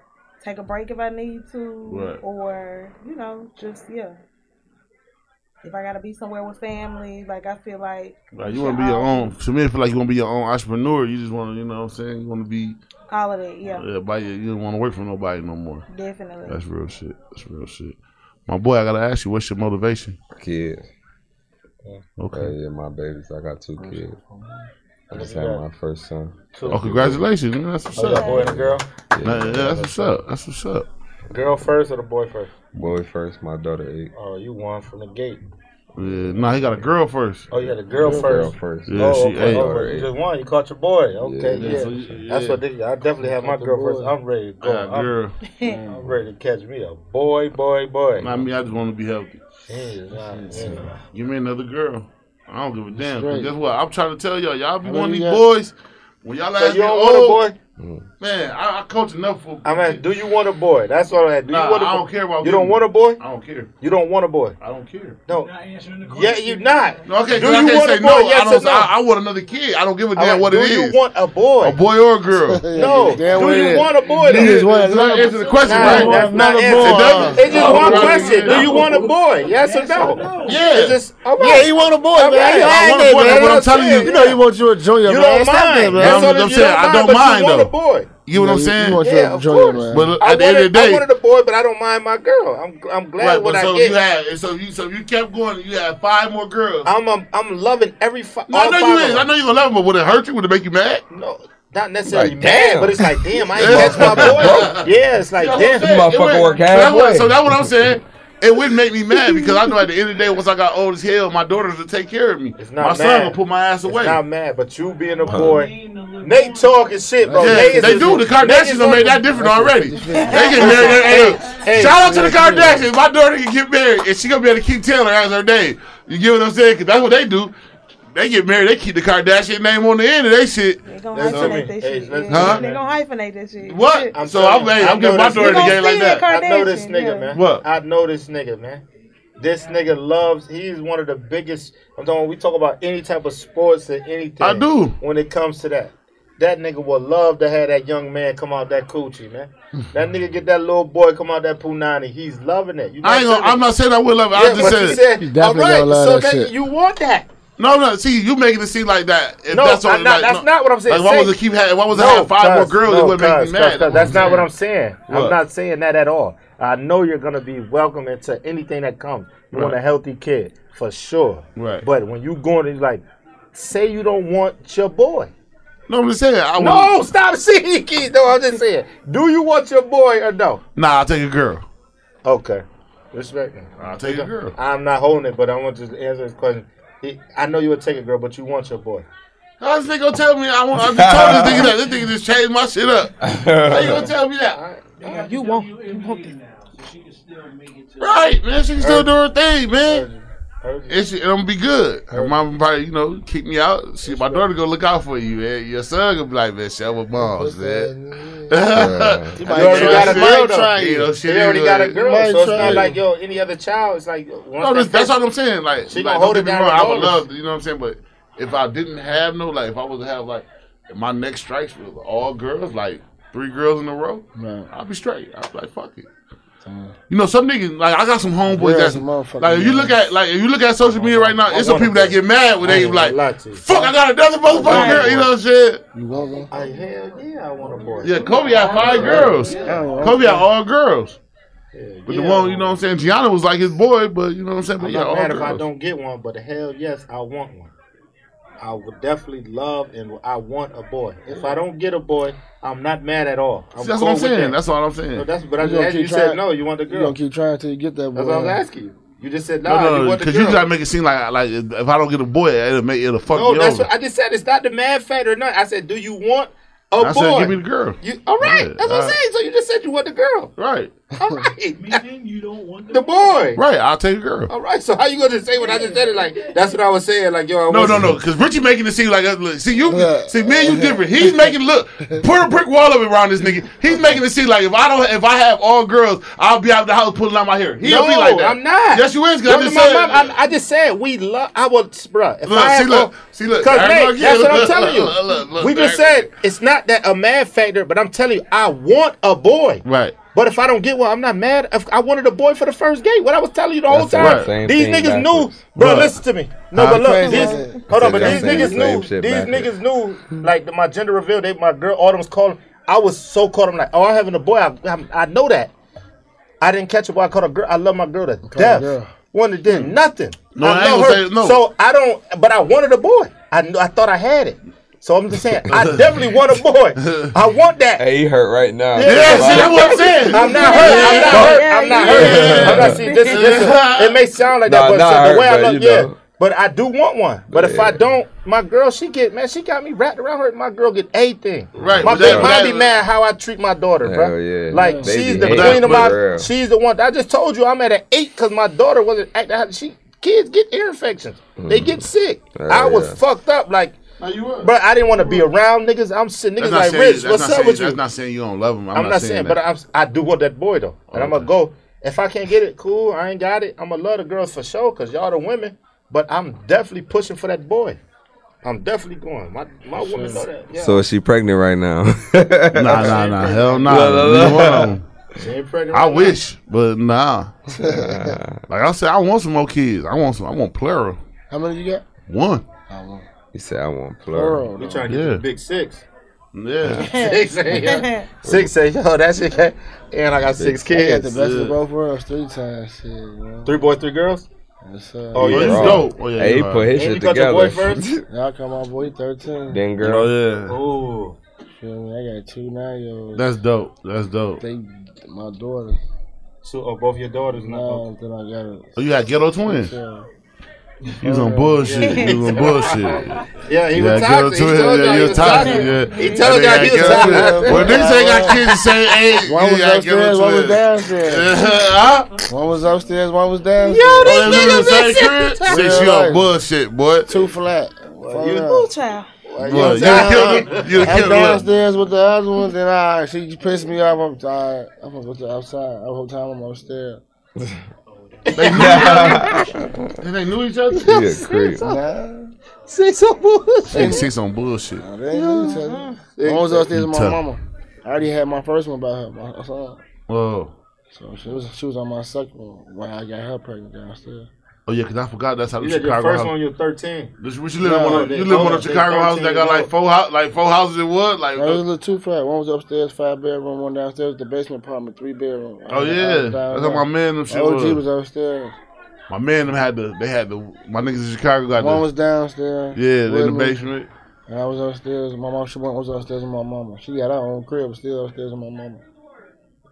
take a break if I need to, Right. or you know, just yeah. If I gotta be somewhere with family, like I feel like Like you want to be your own. To me, I feel like you want to be your own entrepreneur. You just want to, you know, what I'm saying, you want to be all of it, Yeah, Yeah, by your, you don't want to work for nobody no more. definitely. That's real shit. That's real shit. My boy, I gotta ask you, what's your motivation? Kids. Okay. Yeah, yeah, my babies. I got two oh, kids. I just had my first son. Oh, oh, congratulations. man. That's what's Oh, you got a up. boy and a girl? Nah, yeah, that's what's up. That's what's up. Girl first or the boy first? Boy first, my daughter eight. Oh, you won from the gate. Yeah, nah, he got a girl first. Oh, you had a girl Girl first. first. Yeah, oh, she okay. eight. Oh, you just won. You caught your boy. Okay, Yeah, yeah. so you- That's yeah. what they, I definitely have my girl first. I'm ready to I go. got a I'm, girl. I'm ready to catch me a boy, boy, boy. I mean, I just want to be healthy. Jeez, nah, yeah. Give me another girl. I don't give a damn. Guess what? I'm trying to tell y'all. Y'all be one of these boys. When y'all So ask me, a oh, boy? Man, I, I coach enough for. I mean, do you want a boy? That's what I had. Do Nah, you want a I boy? I don't care about You don't want a boy? I don't care. You don't want a boy? I don't care. No. Not answering the Yeah, question. you not. No, okay, Do 'cause I you can't want say a no. boy? I Yes don't. or no? I, I want another kid. I don't give a damn right, what it is. do you want a boy? a boy or a girl. No. Do you want a boy? You though? just want It's not answer the question, Nah, right? that's not Another answer. boy. It's just Oh, one right. question. Do you want a boy? Yes or no? Yeah. It's just okay. Yeah, you want a boy, man. I want a boy, what I'm telling you. You know you want you a junior, You man. don't mind. That's I'm- I'm saying, don't I mind, don't mind, though. A boy. You know what I'm You saying? want Yeah, of junior, course. man. But I at the end wanted, of the day, I wanted a boy, but I don't mind my girl. I'm I'm glad right, what but I so get. you had, so you, so you kept going. You had five more girls. I'm I'm, I'm loving every fi- No, all I know five you of is. them. I know you gonna love him, but would it hurt you? Would it make you mad? No, not necessarily Like, mad, damn. but it's like damn, I ain't catch my boy. Yeah, it's like That's what I'm damn. saying. Motherfucker work so halfway. So that's what I'm saying. It wouldn't make me mad because I know at the end of the day, once I got old as hell, my daughters will take care of me. It's not my son mad. gonna put my ass It's away. not mad, but you being a boy. Nate talking shit, bro. Yeah, Nate they a- do. The Nate Kardashians is done made that different already. They get married. Hey, hey, shout out to the Kardashians. My daughter can get married, and she gonna be able to keep Taylor as her name. You get what I'm saying? Because that's what they do. They get married. They keep the Kardashian name on the end of they shit. They gonna That's hyphenate that shit. let's Yeah. do that. They gonna hyphenate that shit. What? I'm so telling I'm, you, hey, I I'm giving know my this daughter the game like that. I know this nigga, yeah. man. What? I know this nigga, man. This nigga loves. He's one of the biggest. I'm talking. We talk about any type of sports or anything. I do. When it comes to that, that nigga would love to have that young man come out that coochie, man. that nigga get that little boy come out that punani. He's loving it. You I ain't gonna, I'm not saying I will love it. Yeah, I just said, you said, You definitely right, love so that that shit. you want that. No, no. See, you making it seem like that. If No, that's, not- that's not what I'm saying. Like, why was it keep having? Why was it have five more girls? no, it would make me mad. cuz, That's not what I'm saying. What? I'm not saying that at all. I know you're gonna be welcome into anything that comes. You want a healthy kid for sure. Right. But when you going to like, say you don't want your boy. No, I'm just saying. I would, No, stop seeing kids. No, I'm just saying. Do you want your boy or no? Nah, I'll take a girl. Okay, respect me. I'll take a girl. I'm not holding it, but I want to answer this question. He- I know you would take a girl, but you want your boy. How this nigga gonna tell me I want? I just told this nigga that. This nigga just changed my shit up. How you gonna tell me that? You won't. You won't. do Right, man. She can still do her thing, man. Heard you. And she, and I'm gonna be good. Her mom probably, you know, kick me out. See, my daughter gonna look out for you, man. Your son gonna be like, man, shut with moms, man. Yeah. You already got a girl, though. You know, you. already got a like- girl, so it's not like yo any other child. It's like No, that's, that's what I'm saying. Like, She like gonna hold get it me down I would love, you know what I'm saying. But if I didn't have no, like, if I was to have like, my next strikes was all girls, like three girls in a row, Right. I'd be straight. I'd be like, fuck it. You know, some niggas like I got some homeboys Yeah, that's some like if you look at like if you look at social media right now, it's some people that get mad when they ain't gonna lie like, fuck, I got another motherfucking want girl. You know what I'm saying? You want them? I, hell yeah, I want a boy. Yeah, Kobe had five girls. Kobe had all girls. But the one, you know what I'm saying, Gianna was like his boy, but you know what I'm saying? But I'm yeah, not all mad if I don't get one, but hell yes, I want one. I would definitely love and I want a boy. If I don't get a boy, I'm not mad at all. I'm See, that's what I'm saying. that. That's all I'm No, saying. that's but I You just asked you. said no. You want the You girl. gonna keep trying till you get that boy. That's what I was asking you. You just said nah. No, you no, want the because you girl. gotta make it seem like like if I don't get a boy, it'll make it'll fuck no, me that's over. what I just said. It's not the man factor or not. I said, do you want a I boy? I said, give me the girl. You all right? Yeah, that's what all I'm right. saying. So you just said you want the girl. Right, All right. Meaning you don't want the boy. right. I'll take a girl. All right. So how you gonna say what I just said? It like that's what I was saying. Like yo, I No, no, no. Because Richie making it seem like uh, look, see you, Yeah. see me and you different. He's making look put a brick wall up around this nigga. He's making it seem like if I don't, if I have all girls, I'll be out of the house pulling out my hair. He don't be like that. I'm not. Yes, you is. Yo, Cause I just my said. mom, I, I just said we love. I would, bruh. If Look, I see, have, look, see, look. Cause There Nate, you go that's what I'm telling you. Look, look, look, we just said it's not that a mad factor, but I'm telling you, I want a boy. Right. But if I don't get one, I'm not mad. If I wanted a boy for the first date, what I was telling you the whole That's the time. same These thing niggas backwards. knew, bro. Look. Listen to me. No, but look, these, hold on, but these niggas knew. These backwards. niggas knew. Like my gender reveal, they my girl Autumn was calling. I was so caught. I'm like, oh, I'm having a boy. I, I, I know that. I didn't catch a boy. I caught a girl. I love my girl to death. girl. One that did nothing. No, I ain't love gonna say- no. So I don't. But I wanted a boy. I knew. I thought I had it. So I'm just saying, I definitely want a boy. I want that. Hey, he hurt right now. Yeah, Yeah, see, that's what I'm saying. I'm not hurt. I'm not hurt. Yeah, I'm not yeah, hurt. I'm not see this. this it may sound like that, Nah, but not so the hurt, way I but look, yeah. know. But I do want one. But if I don't, my girl, she get man, she got me wrapped around her. My girl get everything. Right, My but big mom be mad how I treat my daughter, bro. Hell yeah. Like They she's be the queen of my. real. She's the one. I just told you I'm at an eight because my daughter wasn't acting. She kids get ear infections. They get sick. Hell I was Mm. yeah. fucked up. Like, How you were? but I didn't want to be around niggas. I'm sitting niggas like Rich. What's up saying, with you? That's not saying you don't love him. I'm, I'm, not, not saying, saying, but I'm, I do want that boy though, and I'm gonna go. If I can't get it, cool. I ain't got it. I'm gonna love the girls for sure, cause y'all the women. But I'm definitely pushing for that boy. I'm definitely going. My my woman know that. Yeah. So is she pregnant right now? nah, nah, nah. Hell nah. Look, look, Neither look. one of 'em. she ain't pregnant. I right now. wish, but nah. like I said, I want some more kids. I want some. I want plural. How many you got? One. He said, I want plural. Plural. You trying to get Yeah. the big six? Yeah. Six say, yeah. Six say, yo, oh, that shit. got- And I got six I got the best Yeah. of both worlds three times. Shit, you. Three boys, three girls. Yes, sir. Oh, Oh, yeah. you Bro. dope. Oh, yeah, hey, he you put his And shit you got your boy first. Y'all come on, boy, 13. then oh, girl. Oh yeah. Ooh. Feel me? I got two nine year olds. That's dope. That's dope. They, my daughter. So, oh, both your daughters now. No, then I got it. Oh, you got ghetto twins. So, You was on bullshit. You was on bullshit. Yeah, he was ghetto toxic. He twins. told Yeah, y'all he was was toxic. toxic. Yeah. He told y'all he was toxic. twins. When niggas ain't got kids the same age, one was upstairs, one was downstairs. One was upstairs, one was downstairs. Yo, Oh, they live in the same this crib? nigga See, she Real on bullshit, boy. Two flat. you- Ooh, child. What, you done killed her? You I'm killed her. downstairs with the other one, then I she pissed me off. I'm tired. I'm gonna go to outside. The whole time I'm upstairs. They knew each other. And they knew each other. He a creep. Say some bullshit. They six on bullshit. They ain't know each other. I was upstairs with my Tough. mama. I already had my first one by her, my son. Whoa. So she was she was on my second one when I got her pregnant downstairs. Oh yeah, cause I forgot that's how the You had your first house. one. You're 13. This, what you live in one of they- you live in one of Chicago houses that got like four house like four houses in wood like. No, it was a two flat. One was upstairs, five bedroom. One downstairs, the basement apartment, three bedroom. Oh I yeah, was down that's how my man them shit OG was. was upstairs. My man them had the they had the my niggas in Chicago got One the was downstairs. yeah with in the me, basement. And I was upstairs. My mom, she went, was upstairs with my mama. She got her own crib, still upstairs with my mama.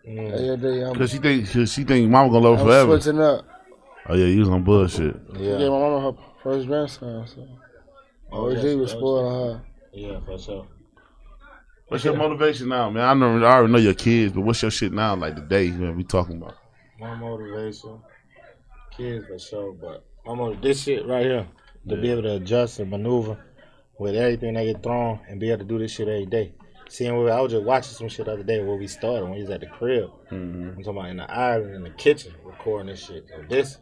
Mm. Every day, I'm, Cause she think cause she think mama gonna love I'm forever. switching up. Oh yeah, you was on bullshit. She gave Yeah. my mama her first grandson. So Oh, OG yes, was OG. spoiling her. Yeah, for sure. What's your motivation now, man? I know I already know your kids, but what's your shit now? Like today, man, we talking about. My motivation, kids for sure, but my motiv- this shit right here to be able to adjust and maneuver with everything that get thrown and be able to do this shit every day. Seeing where I was just watching some shit the other day where we started when we was at the crib. Mm-hmm. I'm talking about in the island in the kitchen recording this shit. So this,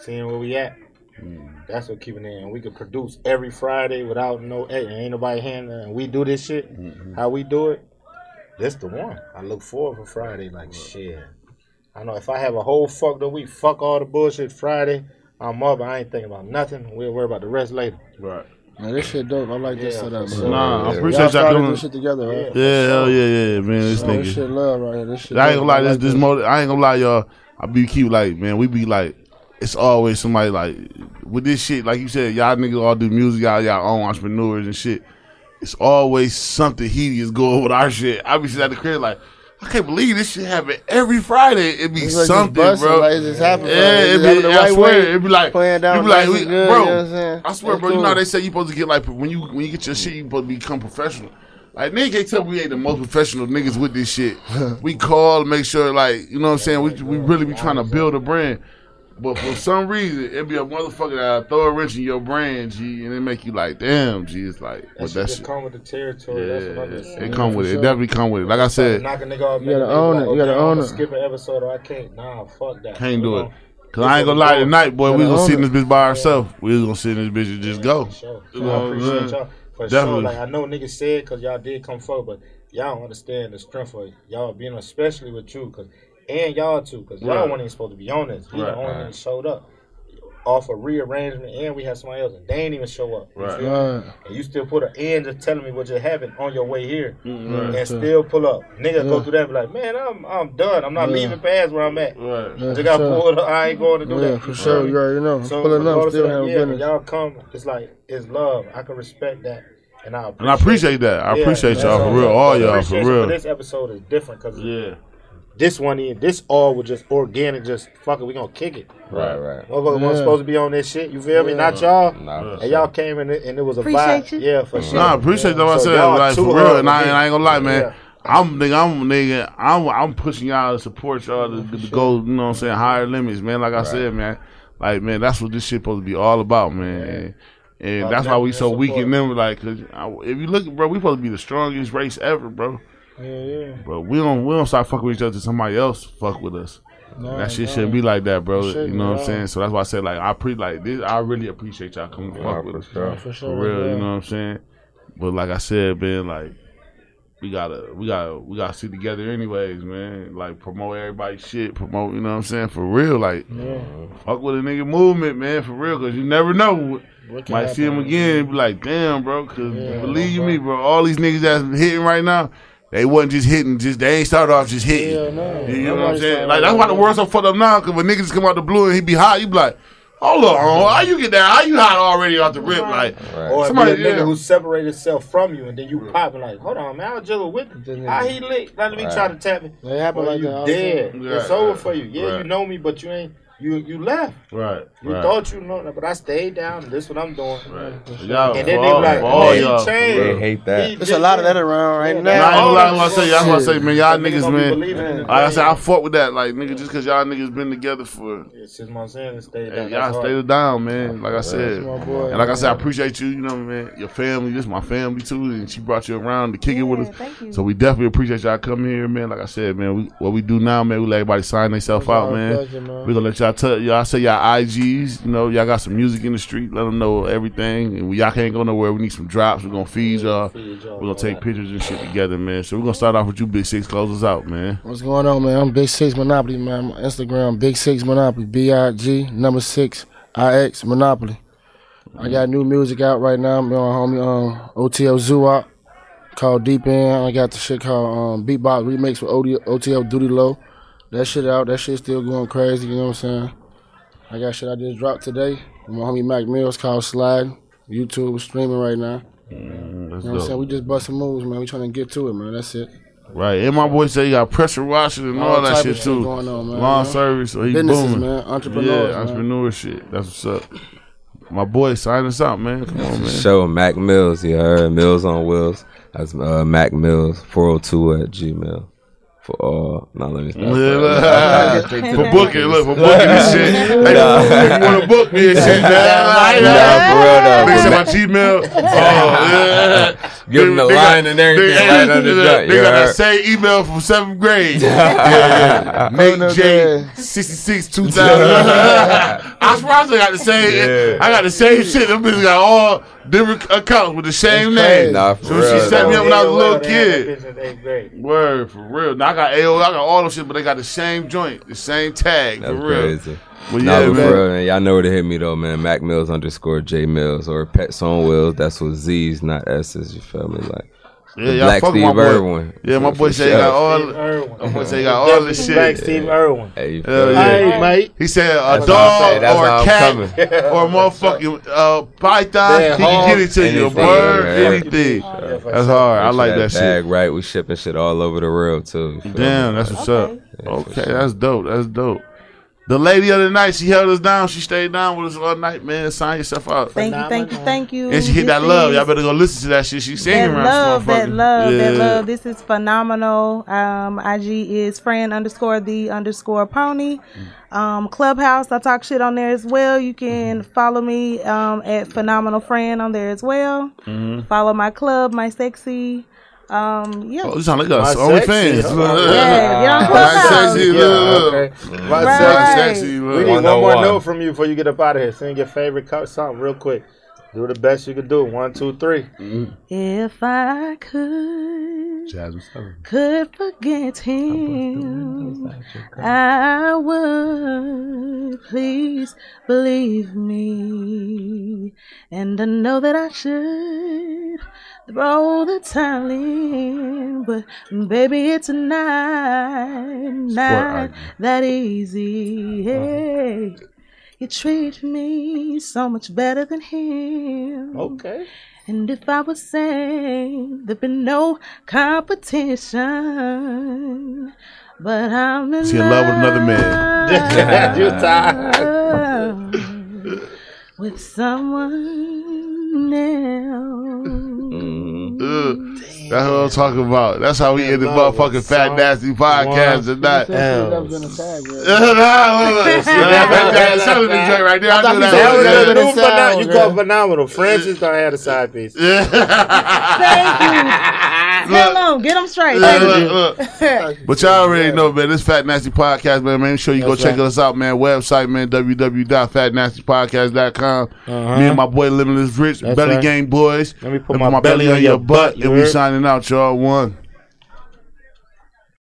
seeing where we at, hmm. that's what keeping it. And we can produce every Friday without no hey, ain't nobody handling. And we do this shit mm-hmm. how we do it. This the one. I look forward for Friday like shit. I know if I have a whole fucked up week, fuck all the bullshit Friday. I'm up. I ain't thinking about nothing. We'll worry about the rest later. Right. Man, this shit dope. I like this Yeah, setup. man. sure. Nah, I Yeah. Y'all appreciate y'all doing. this shit together, right? Yeah, hell oh, yeah, yeah, man. This Oh, this shit love right here. This shit. I ain't gonna lie, this like this motive. I ain't gonna lie, y'all. I be keep like, man, we be like, it's always somebody like with this shit. Like you said, y'all niggas all do music, y'all y'all own entrepreneurs and shit. It's always something hideous going with our shit. I be sitting at the crib like, I can't believe this shit happen every Friday. It be It's like something, busting, bro. like it just happened, Yeah. It be. I right swear, way. it be like, Playing down it be like, we, good, bro. you know what I'm saying? I swear, That's bro. You know how they say you supposed to get like when you when you get your shit, you supposed to become professional. Like nigga can't tell we ain't the most professional niggas with this shit. we call, make sure like you know what I'm saying. We we really be trying to build a brand. But for some reason, it'd be a motherfucker that throw a wrench in your brand, G, and it make you like, damn, G. It's like, That but shit that just shit, come with the territory. That's what I'm just yeah, saying. it come with it. It definitely come with it. Like I said, knock a nigga off. You gotta nigga, own like, it. You gotta okay, own I'ma it. Skip an episode or I can't. Nah, fuck that. can't do it. gon- Cause I ain't gonna lie tonight, boy. We gonna sit in this bitch by ourselves. We was gonna sit in this bitch and just go. For sure. You So know I what I'm appreciate y'all. For Definitely. sure. Like I know niggas said because y'all did come forward, but y'all don't understand the strength of y'all being especially with you, cause and y'all too, cause y'all Right. weren't even supposed to be on this. He Right. the only Right. nigga showed up. Off a rearrangement, and we had somebody else, and they ain't even show up. You Right. feel? Right. And you still put an end to telling me what just happened on your way here, mm-hmm. Right. and still pull up. Niggas go through that, and be like, man, I'm I'm done. I'm not Yeah. leaving past where I'm at. Right. Yeah, for just got sure. pulled up. I ain't going to do Yeah, that. for sure. You already know. So Pulling up, still of that, having yeah, business. y'all come, it's like it's love. I can respect that, and I appreciate And I appreciate that. I Yeah, appreciate y'all for real. All y'all for real. This episode is different because Yeah. This one, in this all was just organic. Just fuck it, we gonna kick it. Right, right. Motherfucker Yeah. wasn't supposed to be on this shit. You feel me? Yeah. Not y'all. Nah, for And y'all came in it, and it was a Appreciate vibe. you. Yeah, for sure. Nah, I appreciate that. What I said, y'all like for real, and I, and I ain't gonna lie, man. Yeah. I'm nigga, I'm nigga, I'm I'm pushing y'all to support y'all to, to go, you know what I'm saying, higher limits, man. Like I said, man, like man, that's what this shit supposed to be all about, man. And, and About that's why we that so weak in support. them, like, cause I, if you look, bro, we supposed to be the strongest race ever, bro. Yeah, yeah. But we don't we don't start fucking with each other till somebody else fuck with us. that shit shouldn't be like that, bro. You shouldn't, know what I'm saying? So that's why I said like I pre like this. I really appreciate y'all coming Nah, fuck with for us sure. For for real. yeah. You know what I'm saying? But like I said, man, like we gotta we gotta we gotta sit together anyways, man. Like promote everybody's shit, promote. You know what I'm saying? For real, like uh-huh. fuck with a nigga movement, man. For real, cause you never know. What can Might see him again and be like, damn, bro. Cause Yeah, believe you bro. me, bro, all these niggas that's hitting right now, they wasn't just hitting, just they ain't started off just hitting. Hell no. You know what I'm saying? Like that's why the off world's so fucked up now. Cause when niggas just come out the blue and he be hot, you be like, hold on, how you get that? How you hot already off the rip? Like, Right. Or Somebody- Somebody, be a nigga yeah. who separated himself from you, and then you pop popping like, hold on, man, I was just with him. they- How he lit? Let me Right. try to tap me. It happened Well, like you that. dead. time. Right, it's over right, for you. Yeah, right. you know me, but you ain't. You you left. right, You right. thought you know but I stayed down, and this what I'm doing. Right. Y'all, And then they all, be like, for all oh, he y'all. changed. They hate that. He There's a lot of that around right Yeah, Nah, I now. ain't gonna lie, all what I say, that's what I say, man. Y'all Niggas niggas, gonna be man. believing in it. Like I said, I fought with that, like nigga, just cause y'all niggas been together for. Yeah, Since my son stayed Hey, down. y'all that's stay hard. down, man. Like I said, boy. and like I said, I appreciate you. You know, man, your family. This my family too, and she brought you around to kick it with us. thank you. So we definitely appreciate y'all coming here, man. Like I said, man, we, what we do now, man, we let everybody sign themselves out, man. pleasure, man. We gonna let y'all y'all tell y'all say y'all IGs. You know, y'all got some music in the street. Let them know everything. And we, y'all can't go nowhere. We need some drops. We're gonna feed y'all. We're gonna take pictures and shit together, man. So we're gonna start off with you, Big Six. Close us out, man. What's going on, man? I'm Big Six Monopoly, man. My Instagram, Big Six Monopoly, B I G number six I X Monopoly. I got new music out right now. I'm on homie um, OTL Zuop called Deep In. I got the shit called um, Beatbox Remix with OTL Duty Low. That shit out. That shit still going crazy. You know what I'm saying? I got shit I just dropped today. with My homie Mac Mills called Slide. YouTube streaming right now. That's You know what I'm saying? We just busting moves, man. We trying to get to it, man. That's it. Right, and my boy say he got pressure washing and all, All that shit of too. going on, man. Lawn You know? service, so he Businesses, booming. man. Entrepreneurs, yeah, man. entrepreneur shit. That's what's up. My boy, sign us out, man. Come on, man. Show Mac Mills, you heard Mills on Wheels. That's uh, Mac Mills four hundred two at Gmail for all. No, let me stop. Yeah, Straight to for booking, look for booking this shit. Hey, Nah. if you want to book me and shit, man, I Nah, for real though. They send my Gmail. Oh, yeah. Give them the They line and everything they, right under the They got that same email from seventh grade. yeah, yeah. Nate oh, J sixty six two thousand. I surprised I got the same. Yeah. I got the same shit. Them bitches got all different accounts with the same name. Nah, for so real, she set me up when I was a little kid. that bitch in eighth grade. Word for real. Now I got AO, I got all them shit, but they got the same joint, the same tag That's for real. crazy. But Nah, yeah, but man. for real, man. Y'all know where to hit me though, man. Mac Mills underscore J Mills or Pets on Wheels. That's with Z's, not S's. You feel me? Like Yeah, y'all Black fuck Steve my boy. Irwin. Yeah, my boy for say he got all. Steve Irwin. My boy say he got all this Definitely Black shit. Steve Irwin. Hey, you feel yeah. me? Hey, mate. He said a That's dog or how a I'm cat or a motherfucking uh, python. Yeah, he can hog, get it to you. A anything, bird, yeah. anything. Yeah, That's hard. I like sure that bag shit. right. We shipping shit all over the world too. Damn, me? that's what's Okay. up. Yeah, Okay, sure. that's dope. That's dope. The lady of the night, she held us down. She stayed down with us all night, man. Sign yourself out. Thank you, thank you, thank you. And she hit that love. Y'all better go listen to that shit. She singing that around love, that motherfucker. love, that love. This is phenomenal. Um, IG is friend underscore the underscore pony. Um, Clubhouse, I talk shit on there as well. You can follow me um, at phenomenal friend on there as well. Mm-hmm. Follow my club, my sexy. Um, yeah, Oh, you sound like us. My Only sexy. fans. yeah, get on My Clubhouse. sexy, Yeah, okay. My Right. sexy. Sexy, We need one more 101. note from you before you get up out of here. Sing your favorite co- song real quick. Do the best you can do. One, two, three. If I could. Jazmine could forget him, I would. Please believe me. And I know that I should throw the towel in, but baby, it's not, not argument. that easy. Uh-huh. Hey, you treat me so much better than him. Okay. And if I was saying there'd be no competition, but I'm in She in love with another man. you tired. love with someone else. Ugh. That's what I'm talking about. That's how we end the motherfucking with Fat Nasty podcast someone tonight. That was in the tag, bro. That's Sullivan joint right there. I thought knew that That was was the good. phenom- You Yeah. call phenomenal. Francis don't have a side piece. Thank you. Tell them, get them straight. Look, look, look. But y'all already know, man. This Fat Nasty Podcast, man. Make sure you go check right. us out, man. Website, man. www.fatnastypodcast.com. Uh-huh. Me and my boy Limitless Rich, That's Belly right. Gang Boys. Let me put And my belly on your butt, and you we signing out, y'all. One.